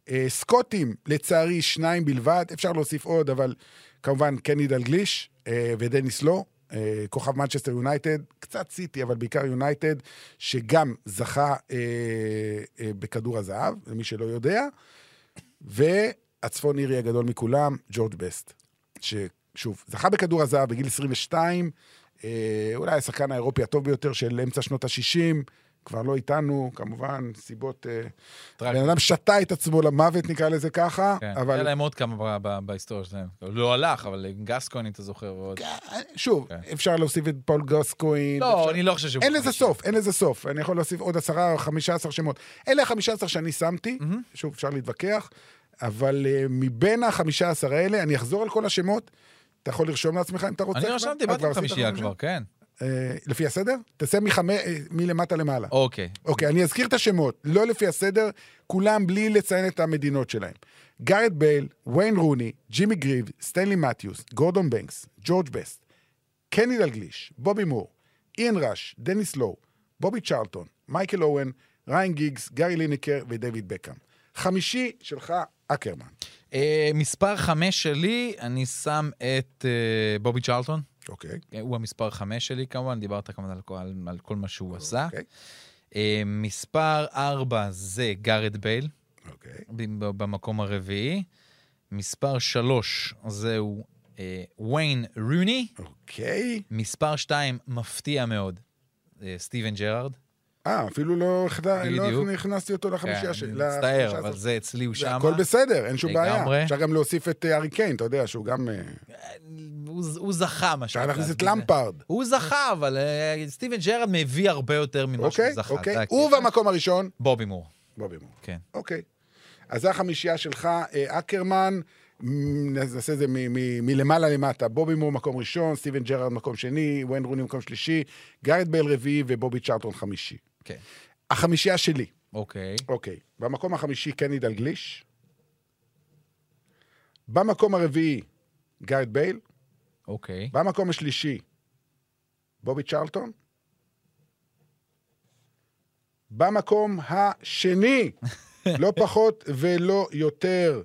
אה, סקוטים, לצערי, שניים בלבד, אפשר להוסיף עוד, אבל כמובן קני דלגליש ודניס לו, אה, כוכב מנצ'סטר יונייטד, קצת סיטי, אבל בעיקר יונייטד, שגם זכה אה, אה, בכדור הזהב, למי שלא יודע, והצפון אירי הגדול מכולם, ג'ורג' בסט, שוב, זכה בכדור הזהב בגיל 22, אה, אולי השחקן האירופי הטוב ביותר של אמצע שנות ה-60, כבר לא איתנו, כמובן, סיבות... אה, טרגי. בן אדם שתה את עצמו למוות, נקרא לזה ככה, כן. אבל... היה להם עוד כמה בהיסטוריה שלהם. לא הלך, אבל גסקוין, אתה זוכר, ועוד. שוב, כן. אפשר להוסיף את פול גוסקוין. לא, אפשר- אני לא חושב שהוא... אין לזה. סוף, אין לזה סוף. אני יכול להוסיף עוד עשרה או חמישה עשר שמות. אלה החמישה עשר שאני שמתי, שוב, אפשר להתווכח, אבל uh, מבין החמישה עשר האלה, אני אחזור על כל השמות. אתה יכול לרשום לעצמך אם אתה רוצה. אני? רשמתי, אה, באתי חמישייה? כבר, כן. אה, לפי הסדר? תעשה מחמי- אה, מלמטה למעלה. אוקיי. אוקיי, אני אזכיר את השמות, לא לפי הסדר, כולם בלי לציין את המדינות שלהם. גארת' בייל, ויין רוני, ג'ימי גריבס, סטנלי מתיוס, גורדון בנקס, ג'ורג' בסט, קני דלגליש, בובי מור, איאן ראש, דניס לו, בובי צ'רלטון, מייקל אוון, ריאן גיגס, גארי ליניקר ודייוויד בקהאם. חמישי שלך, אקרמן. אה, מספר חמש שלי, אני שם את אה, בובי צ'רלטון. אוקיי. אה, הוא המספר חמש שלי כמובן, דיברת כמובן על, על, על כל מה שהוא עשה. אוקיי. אה, מספר ארבע זה גארת' בייל, אוקיי. ב- במקום הרביעי. מספר שלוש זהו אה, ויין רוני. אוקיי. מספר שתיים, מפתיע מאוד, אה, סטיבן ג'רארד. אה, אפילו לא לא. הכנסתי אותו לחמישייה כן, שלי. אני מצטער. אבל זה אצלי הוא שמה. הכל בסדר, אין שום בעיה. אפשר גם להוסיף את אה, הארי קיין, אתה יודע, שהוא גם... אה, הוא, זכה, מה אפשר שנקרא. להכניס את למפרד. הוא זכה, אבל אה, סטיבן ג'רארד מביא הרבה יותר ממה שהוא אוקיי, זכה. אוקיי. הקטע. ובמקום הראשון, בובי מור, בובי מור. כן. אוקיי. אז זה החמישייה שלך, אה, אקרמן, נעשה את זה מלמעלה למטה. בובי מור מקום ראשון, סטיבן ג'רארד מקום שני, ויין רוני מקום שלישי, גארת' בייל רביעי ובובי צ'רלטון חמישי. כן. החמישייה שלי, אוקיי. אוקיי. במקום החמישי, קני דלגליש. במקום הרביעי, גארת' בייל. אוקיי. במקום השלישי, בובי צ'רלטון. במקום השני, לא פחות ולא יותר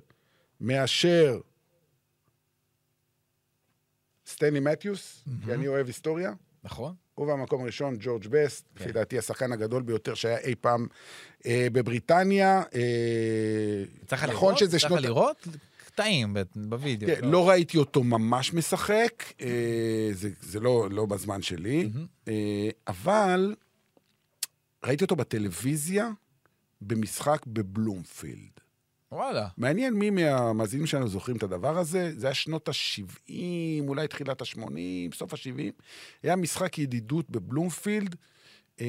מאשר סטנלי מתיוס, כי אני אוהב היסטוריה. נכון. ובמקום הראשון, ג'ורג' בסט, כן. לפי דעתי השחקן הגדול ביותר שהיה אי פעם אה, בבריטניה. אה, צריך נכון לראות? שזה צריך שנות... לראות? קטעים בווידאו. כן, לא ראיתי אותו ממש משחק, אה, זה, זה לא, לא בזמן שלי, אה, אבל ראיתי אותו בטלוויזיה במשחק בבלומפילד. וואלה. מעניין מי מהמאזינים שלנו זוכרים את הדבר הזה, זה היה שנות ה-70, אולי תחילת ה-80, סוף ה-70. היה משחק ידידות בבלומפילד. אה,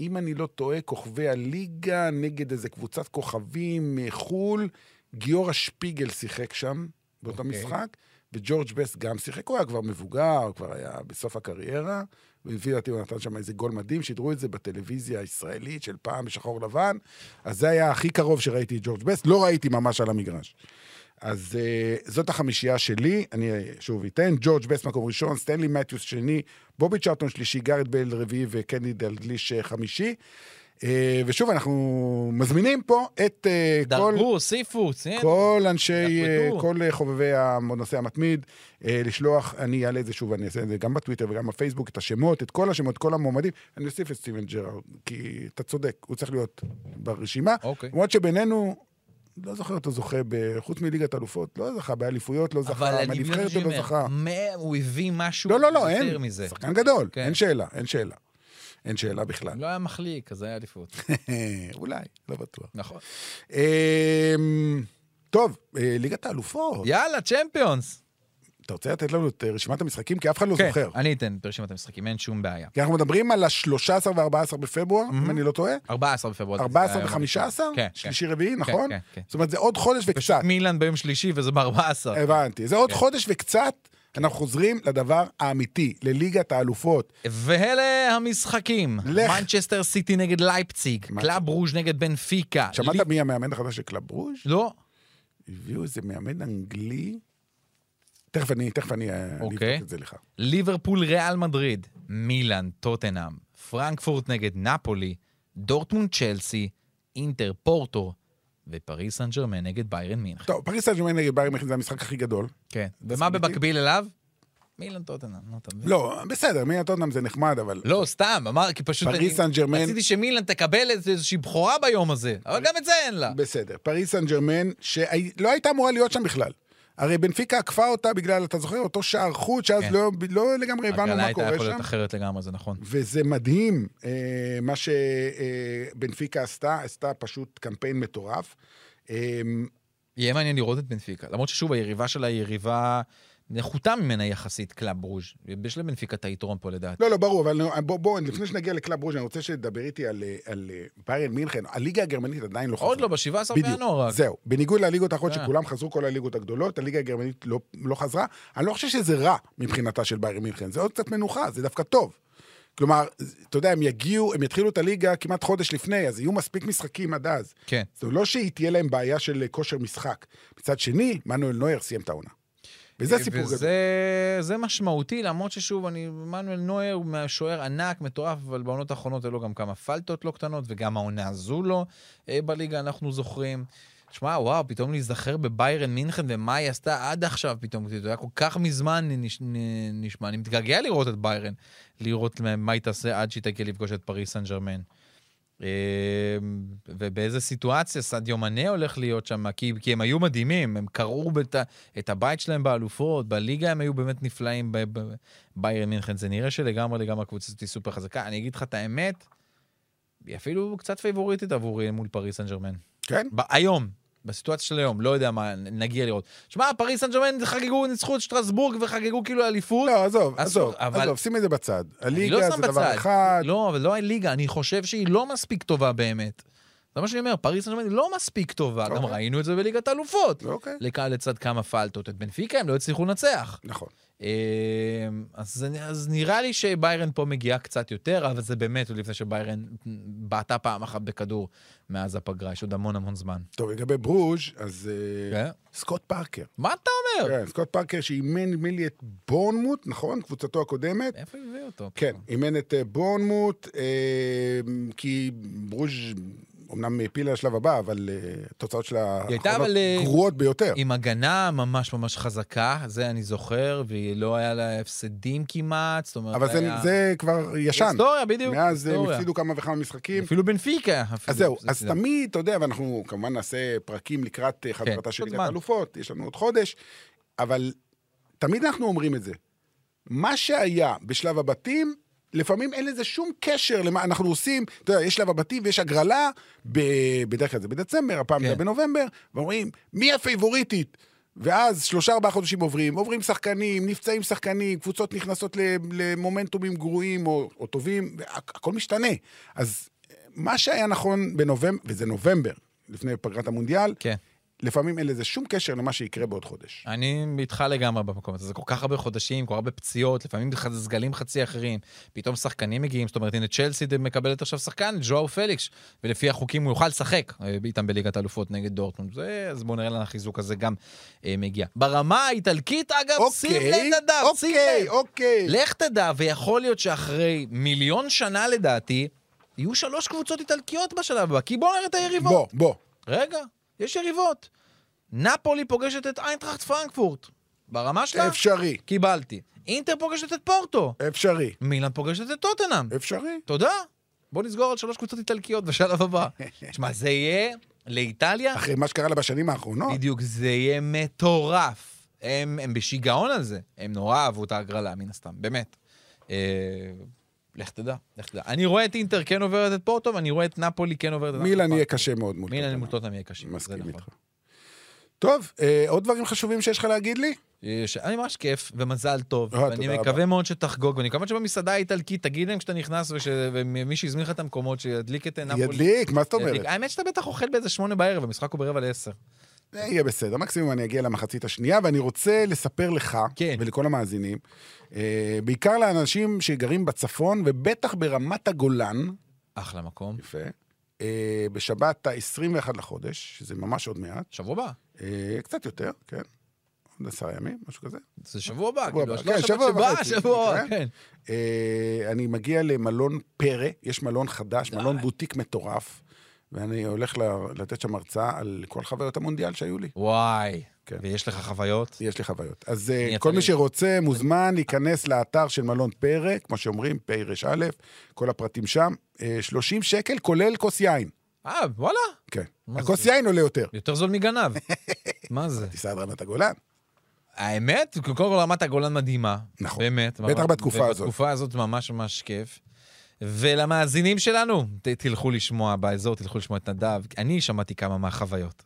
אם אני לא טועה, כוכבי הליגה נגד איזה קבוצת כוכבים מחו"ל. גיורא שפיגל שיחק שם באותו אוקיי. משחק, וג'ורג' בסט גם שיחק, הוא היה כבר מבוגר, הוא כבר היה בסוף הקריירה, ולפי דעתי הוא נתן שם איזה גול מדהים, שידרו את זה בטלוויזיה הישראלית של פעם בשחור לבן, אז זה היה הכי קרוב שראיתי את ג'ורג' בסט, לא ראיתי ממש על המגרש. אז uh, זאת החמישייה שלי, אני שוב אתן, ג'ורג' בסט מקום ראשון, סטנלי מתיוס שני, בובי צ'רלטון שלישי, גארת' בייל רביעי וקני דלגליש אה, חמישי. אה, ושוב, אנחנו מזמינים פה את אה, כל... דרגו, הוסיפו. כל אנשי. אה, כל אה, חובבי הנושא המתמיד, אה, לשלוח, אני אעלה את זה שוב, אני אעשה את זה גם בטוויטר וגם בפייסבוק, את השמות, את כל השמות, כל המועמדים. אני אוסיף את סטיבן ג'רארד, כי אתה צודק, הוא צריך להיות ברשימה. אוקיי. למרות שבינינו, לא זוכר אותו זוכה, ב- חוץ מליגת אלופות, לא זכה באליפויות, לא אבל זכה, אני מהנבחרת הוא לא אומר, זכה. מה- הוא הביא משהו לא, לא, לא, יותר אין, מזה. שחקן גדול, כן. אין שאלה, אין שאלה. אין שאלה בכלל. לא היה מחליק, אז היה אליפות. אולי, לא בטוח. נכון. אמ, טוב, אה, ליגת האלופות. יאללה, צ'מפיונס. אתה רוצה לתת לנו את אה, רשימת המשחקים? כי אף אחד לא כן, זוכר. אני אתן את רשימת המשחקים, אין שום בעיה. כי אנחנו מדברים על ה-13 ו-14 בפברואר, אם אני לא טועה. 14 בפברואר. 14 זה היה ו-15? כן, שלישי רביעי, נכון? כן, כן. זאת אומרת, זה עוד חודש וקצת. מילאן ביום שלישי וזה ב-14. הבנתי. זה עוד כן. חודש וקצת, אנחנו חוזרים לדבר האמיתי, לליגת האלופות. ואלה המשחקים. לך. מנצ'סטר סיטי נגד לייפציג, קלאב ברוז' נגד בנפיקה. שמעת לי- מי המאמן החדש של קלאב ברוז'? לא. הביאו איזה מאמן אנגלי. תכף אני, תכף אני אה, אוקיי. אבדוק את זה לך. ליברפול ריאל מדריד, מילאן, טוטנאם, פרנקפורט נגד נפולי, דורטמונד צ'לסי, אינטר פורטו, ופריס סן ג'רמן נגד ביירן מינכן. טוב, פריס סן ג'רמן נגד ביירן מינכן זה המשחק הכי גדול. כן. ומה במקביל אליו? מילאן טוטנאם, נו, אתה מבין? לא, בסדר, מילאן טוטנאם זה נחמד, אבל... לא, סתם, אמר, כי פשוט... פריס סן ג'רמן- רציתי שמילאן תקבל איז- איזושהי בכורה ביום הזה, אבל גם את זה אין לה. בסדר. פריס סן ג'רמן, שלא הייתה אמורה להיות שם בכלל. הרי בנפיקה עקפה אותה בגלל, אתה זוכר, אותו שער חוץ, שאז כן. לא, לא לגמרי הבנו מה הייתה קורה יכולה שם. להיות אחרת לגמרי, זה נכון. וזה מדהים אה, מה שבנפיקה עשתה, עשתה פשוט קמפיין מטורף. אה, יהיה מעניין לראות את בנפיקה. למרות ששוב, היריבה שלה היא יריבה נחותה ממנה יחסית, קלאב ברוז'. יש לבנפיקה את היתרון פה לדעתי. לא, לא, ברור, אבל בוא, בוא, לפני שנגיע לקלאב ברוז', אני רוצה שתדבר איתי על, אה, על אה, ביירן מינכן. הליגה הגרמנית עדיין לא חזרה. עוד לא, ב-17 בדיוק, בינואר רק. זהו. בניגוד לליגות האחרות כן. שכולם חזרו, כל הליגות הגדולות, הליגה הגרמנית לא, לא חזרה. אני לא חושב שזה רע מבחינתה של ביירן מינכן, זה עוד קצת מנוחה, זה דווקא טוב. כלומר, אתה יודע, הם יגיעו, הם יתחילו את הליגה כמעט חודש לפני, אז יהיו מספיק משחקים עד אז. כן. זה לא שתהיה להם בעיה של אה, כושר משחק. מצד שני, מנואל נויר סיים את העונה. וזה סיפור גדול. וזה זה משמעותי, למרות ששוב, אני, מנואל נויר הוא שוער ענק, מטורף, אבל בעונות האחרונות היו לו גם כמה פלטות לא קטנות, וגם העונה הזו לו אה, בליגה, אנחנו זוכרים. שמע, וואו, פתאום להיזכר בביירן מינכן ומה היא עשתה עד עכשיו פתאום, זה היה כל כך מזמן נש, נשמע, אני מתגעגע לראות את ביירן, לראות מה היא תעשה עד שהיא תגיע לפגוש את פריס סן ג'רמן. אה, ובאיזה סיטואציה סדיו מנה הולך להיות שם, כי, כי הם היו מדהימים, הם קרעו בת, את הבית שלהם באלופות, בליגה הם היו באמת נפלאים בביירן מינכן, זה נראה שלגמרי לגמרי הקבוצה הזאת היא סופר חזקה. אני אגיד לך את האמת, היא אפילו קצת פייבוריטית עבורי מול פריס סן ג'רמן. כן? ב- היום, בסיטואציה של היום, לא יודע מה, נגיע לראות. שמע, פריס סן ג'רמן חגגו, ניצחו את שטרסבורג וחגגו כאילו אליפות. לא, עזוב, עזוב, אבל- עזוב, שים את זה בצד. לא הליגה שם זה דבר בצד. אחד. לא, אבל לא הליגה, אני חושב שהיא לא מספיק טובה באמת. זה מה שאני אומר, פריס סן ג'רמן לא מספיק טובה, גם אוקיי. ראינו את זה בליגת האלופות. אוקיי, לצד כמה פלטות. את בנפיקה הם לא הצליחו לנצח. נכון. אה, אז, אז נראה לי שביירן פה מגיעה קצת יותר, אבל זה באמת עוד לפני שביירן בעטה פעם אחת בכדור מאז הפגרה, יש עוד המון המון זמן. טוב, לגבי ברוז', אז אה, כן? סקוט פארקר. מה אתה אומר? כן, סקוט פארקר שאימן נדמה לי את בורנמוט, נכון? קבוצתו הקודמת. איפה הביא אותו? כן, אימן את אה, בורנמוט, אה, כי ברוז' אמנם העפילה לשלב הבא, אבל אה, התוצאות שלה אה, גרועות ביותר. עם הגנה ממש ממש חזקה, זה אני זוכר, והיא לא היה לה הפסדים כמעט, זאת אומרת, אבל זה- היה... זה כבר ישן. היסטוריה, בדיוק. מאז אה, הם. הפסידו כמה וכמה משחקים. אפילו בנפיקה. אפילו אז זהו. אז תמיד, אתה יודע, ואנחנו כמובן נעשה פרקים לקראת אה, חזרתה של ליגת זמן. האלופות, יש לנו עוד חודש, אבל תמיד אנחנו אומרים את זה. מה שהיה בשלב הבתים, לפעמים אין לזה שום קשר למה אנחנו עושים. אתה יודע, יש שלב הבתים ויש הגרלה, ב- בדרך כלל זה בדצמבר, הפעם כן. זה בנובמבר, ואומרים, מי הפייבוריטית? ואז שלושה ארבעה חודשים עוברים, עוברים שחקנים, נפצעים שחקנים, קבוצות נכנסות למומנטומים גרועים או, או טובים, הכל משתנה. אז מה שהיה נכון בנובמבר, וזה נובמבר, לפני פגרת המונדיאל, כן. לפעמים אין לזה שום קשר למה שיקרה בעוד חודש. אני איתך לגמרי במקום הזה, זה כל כך הרבה חודשים, כל כך הרבה פציעות, לפעמים סגלים חצי אחרים, פתאום שחקנים מגיעים, זאת אומרת, הנה צ'לסי מקבלת עכשיו שחקן, ג'ואו פליקס, ולפי החוקים הוא יוכל לשחק אה, איתם בליגת האלופות נגד דורטמונד, זה, אז בואו נראה לאן החיזוק הזה גם אה, מגיע. ברמה האיטלקית, אגב, שים לב נדב, שים אוקיי, לב. אוקיי. לך תדע, ויכול להיות שאחרי מיליון שנה לדעתי, יהיו שלוש קבוצות איטלקיות בשלב הבא, כי בואו נראה את היריבות. בוא, בוא. רגע, יש יריבות. נפולי פוגשת את איינטראכט פרנקפורט. ברמה שלה, אפשרי, קיבלתי. אינטר פוגשת את פורטו. אפשרי, מילאן פוגשת את טוטנאם. אפשרי. תודה. בוא נסגור על שלוש קבוצות איטלקיות בשלב הבא. תשמע, זה יהיה לאיטליה, אחרי מה שקרה לה בשנים האחרונות. בדיוק, זה יהיה מטורף. הם, הם בשיגעון על זה. הם נורא אהבו את ההגרלה, מן הסתם, באמת. אה, לך תדע, לך תדע. אני רואה את אינטר כן עוברת את פורטו, ואני רואה את נפולי כן עוברת את מילן יהיה קשה מאוד מול מילאן טוטנהאם. מול טוטנאם יהיה קשה. מסכים נכון. איתך. טוב, אה, עוד דברים חשובים שיש לך להגיד לי? יש- אני ממש כיף, ומזל טוב. אה, ואני מקווה מאוד שתחגוג, ואני מקווה שבמסעדה האיטלקית, תגיד להם כשאתה נכנס, וש- ומי שהזמין לך את המקומות, שידליק את נפולי. ידליק, מה זאת אומרת? ידליק. האמת שאתה בטח אוכל באיזה שמונה בערב, המשחק הוא ברבע לעשר. זה יהיה בסדר, מקסימום אני אגיע למחצית השנייה, ואני רוצה לספר לך כן. ולכל המאזינים, אה, בעיקר לאנשים שגרים בצפון, ובטח ברמת הגולן, אחלה מקום. יפה, אה, בשבת ה-21 לחודש, שזה ממש עוד מעט, שבוע הבא. אה, קצת יותר, כן, עוד עשרה ימים, משהו כזה. זה שבוע הבא, כאילו, הבא, לא כן, שבוע וחצי, שבוע, הבא, כן. כן. אה, אני מגיע למלון פרא, יש מלון חדש, די. מלון בוטיק מטורף, ואני הולך ל- לתת שם הרצאה על כל חוויות המונדיאל שהיו לי. וואי. כן. ויש לך חוויות? יש לי חוויות. אז אה, כל מי שרוצה מוזמן להיכנס לאתר של מלון פרא, כמו שאומרים, פר"א, כל הפרטים שם. אה, 30 שקל, כולל כוס יין. אה, וואלה. כן. הכוס? יין עולה יותר. יותר זול מגנב. מה זה? טיסה עד רמת הגולן. האמת, קודם כל רמת הגולן מדהימה. נכון. באמת. בטח בתקופה הזאת. ובתקופה הזאת ממש ממש כיף. ולמאזינים שלנו, תלכו לשמוע באזור, תלכו לשמוע את נדב. אני שמעתי כמה מהחוויות.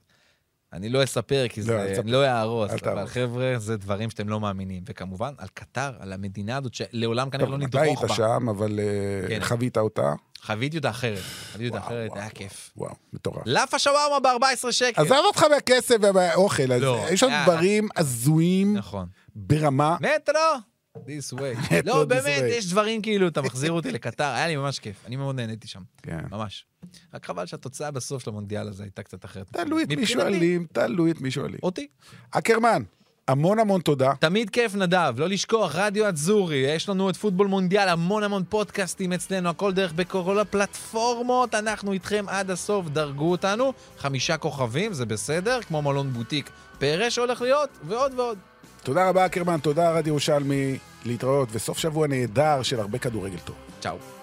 אני לא אספר, כי לא, זה. לא יהרוס, אל אבל. חבר'ה, זה דברים שאתם לא מאמינים. וכמובן, על קטר, על המדינה הזאת, שלעולם כנראה לא אתה נדרוך היית בה. שם, אבל אה, כן. חווית אותה. חוויתי אותה אחרת. חוויתי אותה אחרת, היה כיף. וואו, מטורף. לאפה שווארמה ב-14 שקל. עזוב אותך מהכסף ומהאוכל, לא. יש שם אה. דברים הזויים נכון. ברמה. מטרו! This way. לא, באמת. יש דברים כאילו, אתה מחזיר אותי לקטר, היה לי ממש כיף. אני מאוד נהניתי שם, כן. ממש. רק חבל שהתוצאה בסוף של המונדיאל הזה הייתה קצת אחרת. תלוי את מי. שואלים, תלוי את מי שואלים. אותי. אקרמן, המון המון תודה. תמיד כיף, נדב, לא לשכוח, רדיו אדזורי, יש לנו את פוטבול מונדיאל, המון המון פודקאסטים אצלנו, הכל דרך בכל הפלטפורמות, אנחנו איתכם עד הסוף, דרגו אותנו, חמישה כוכבים, זה בסדר, כמו מלון בוטיק פרש הולך להיות, ועוד ועוד. תודה רבה, אקרמן, תודה, רדיו ירושלמי, להתראות, וסוף שבוע נהדר של הרבה כדורגל טוב. צ'או.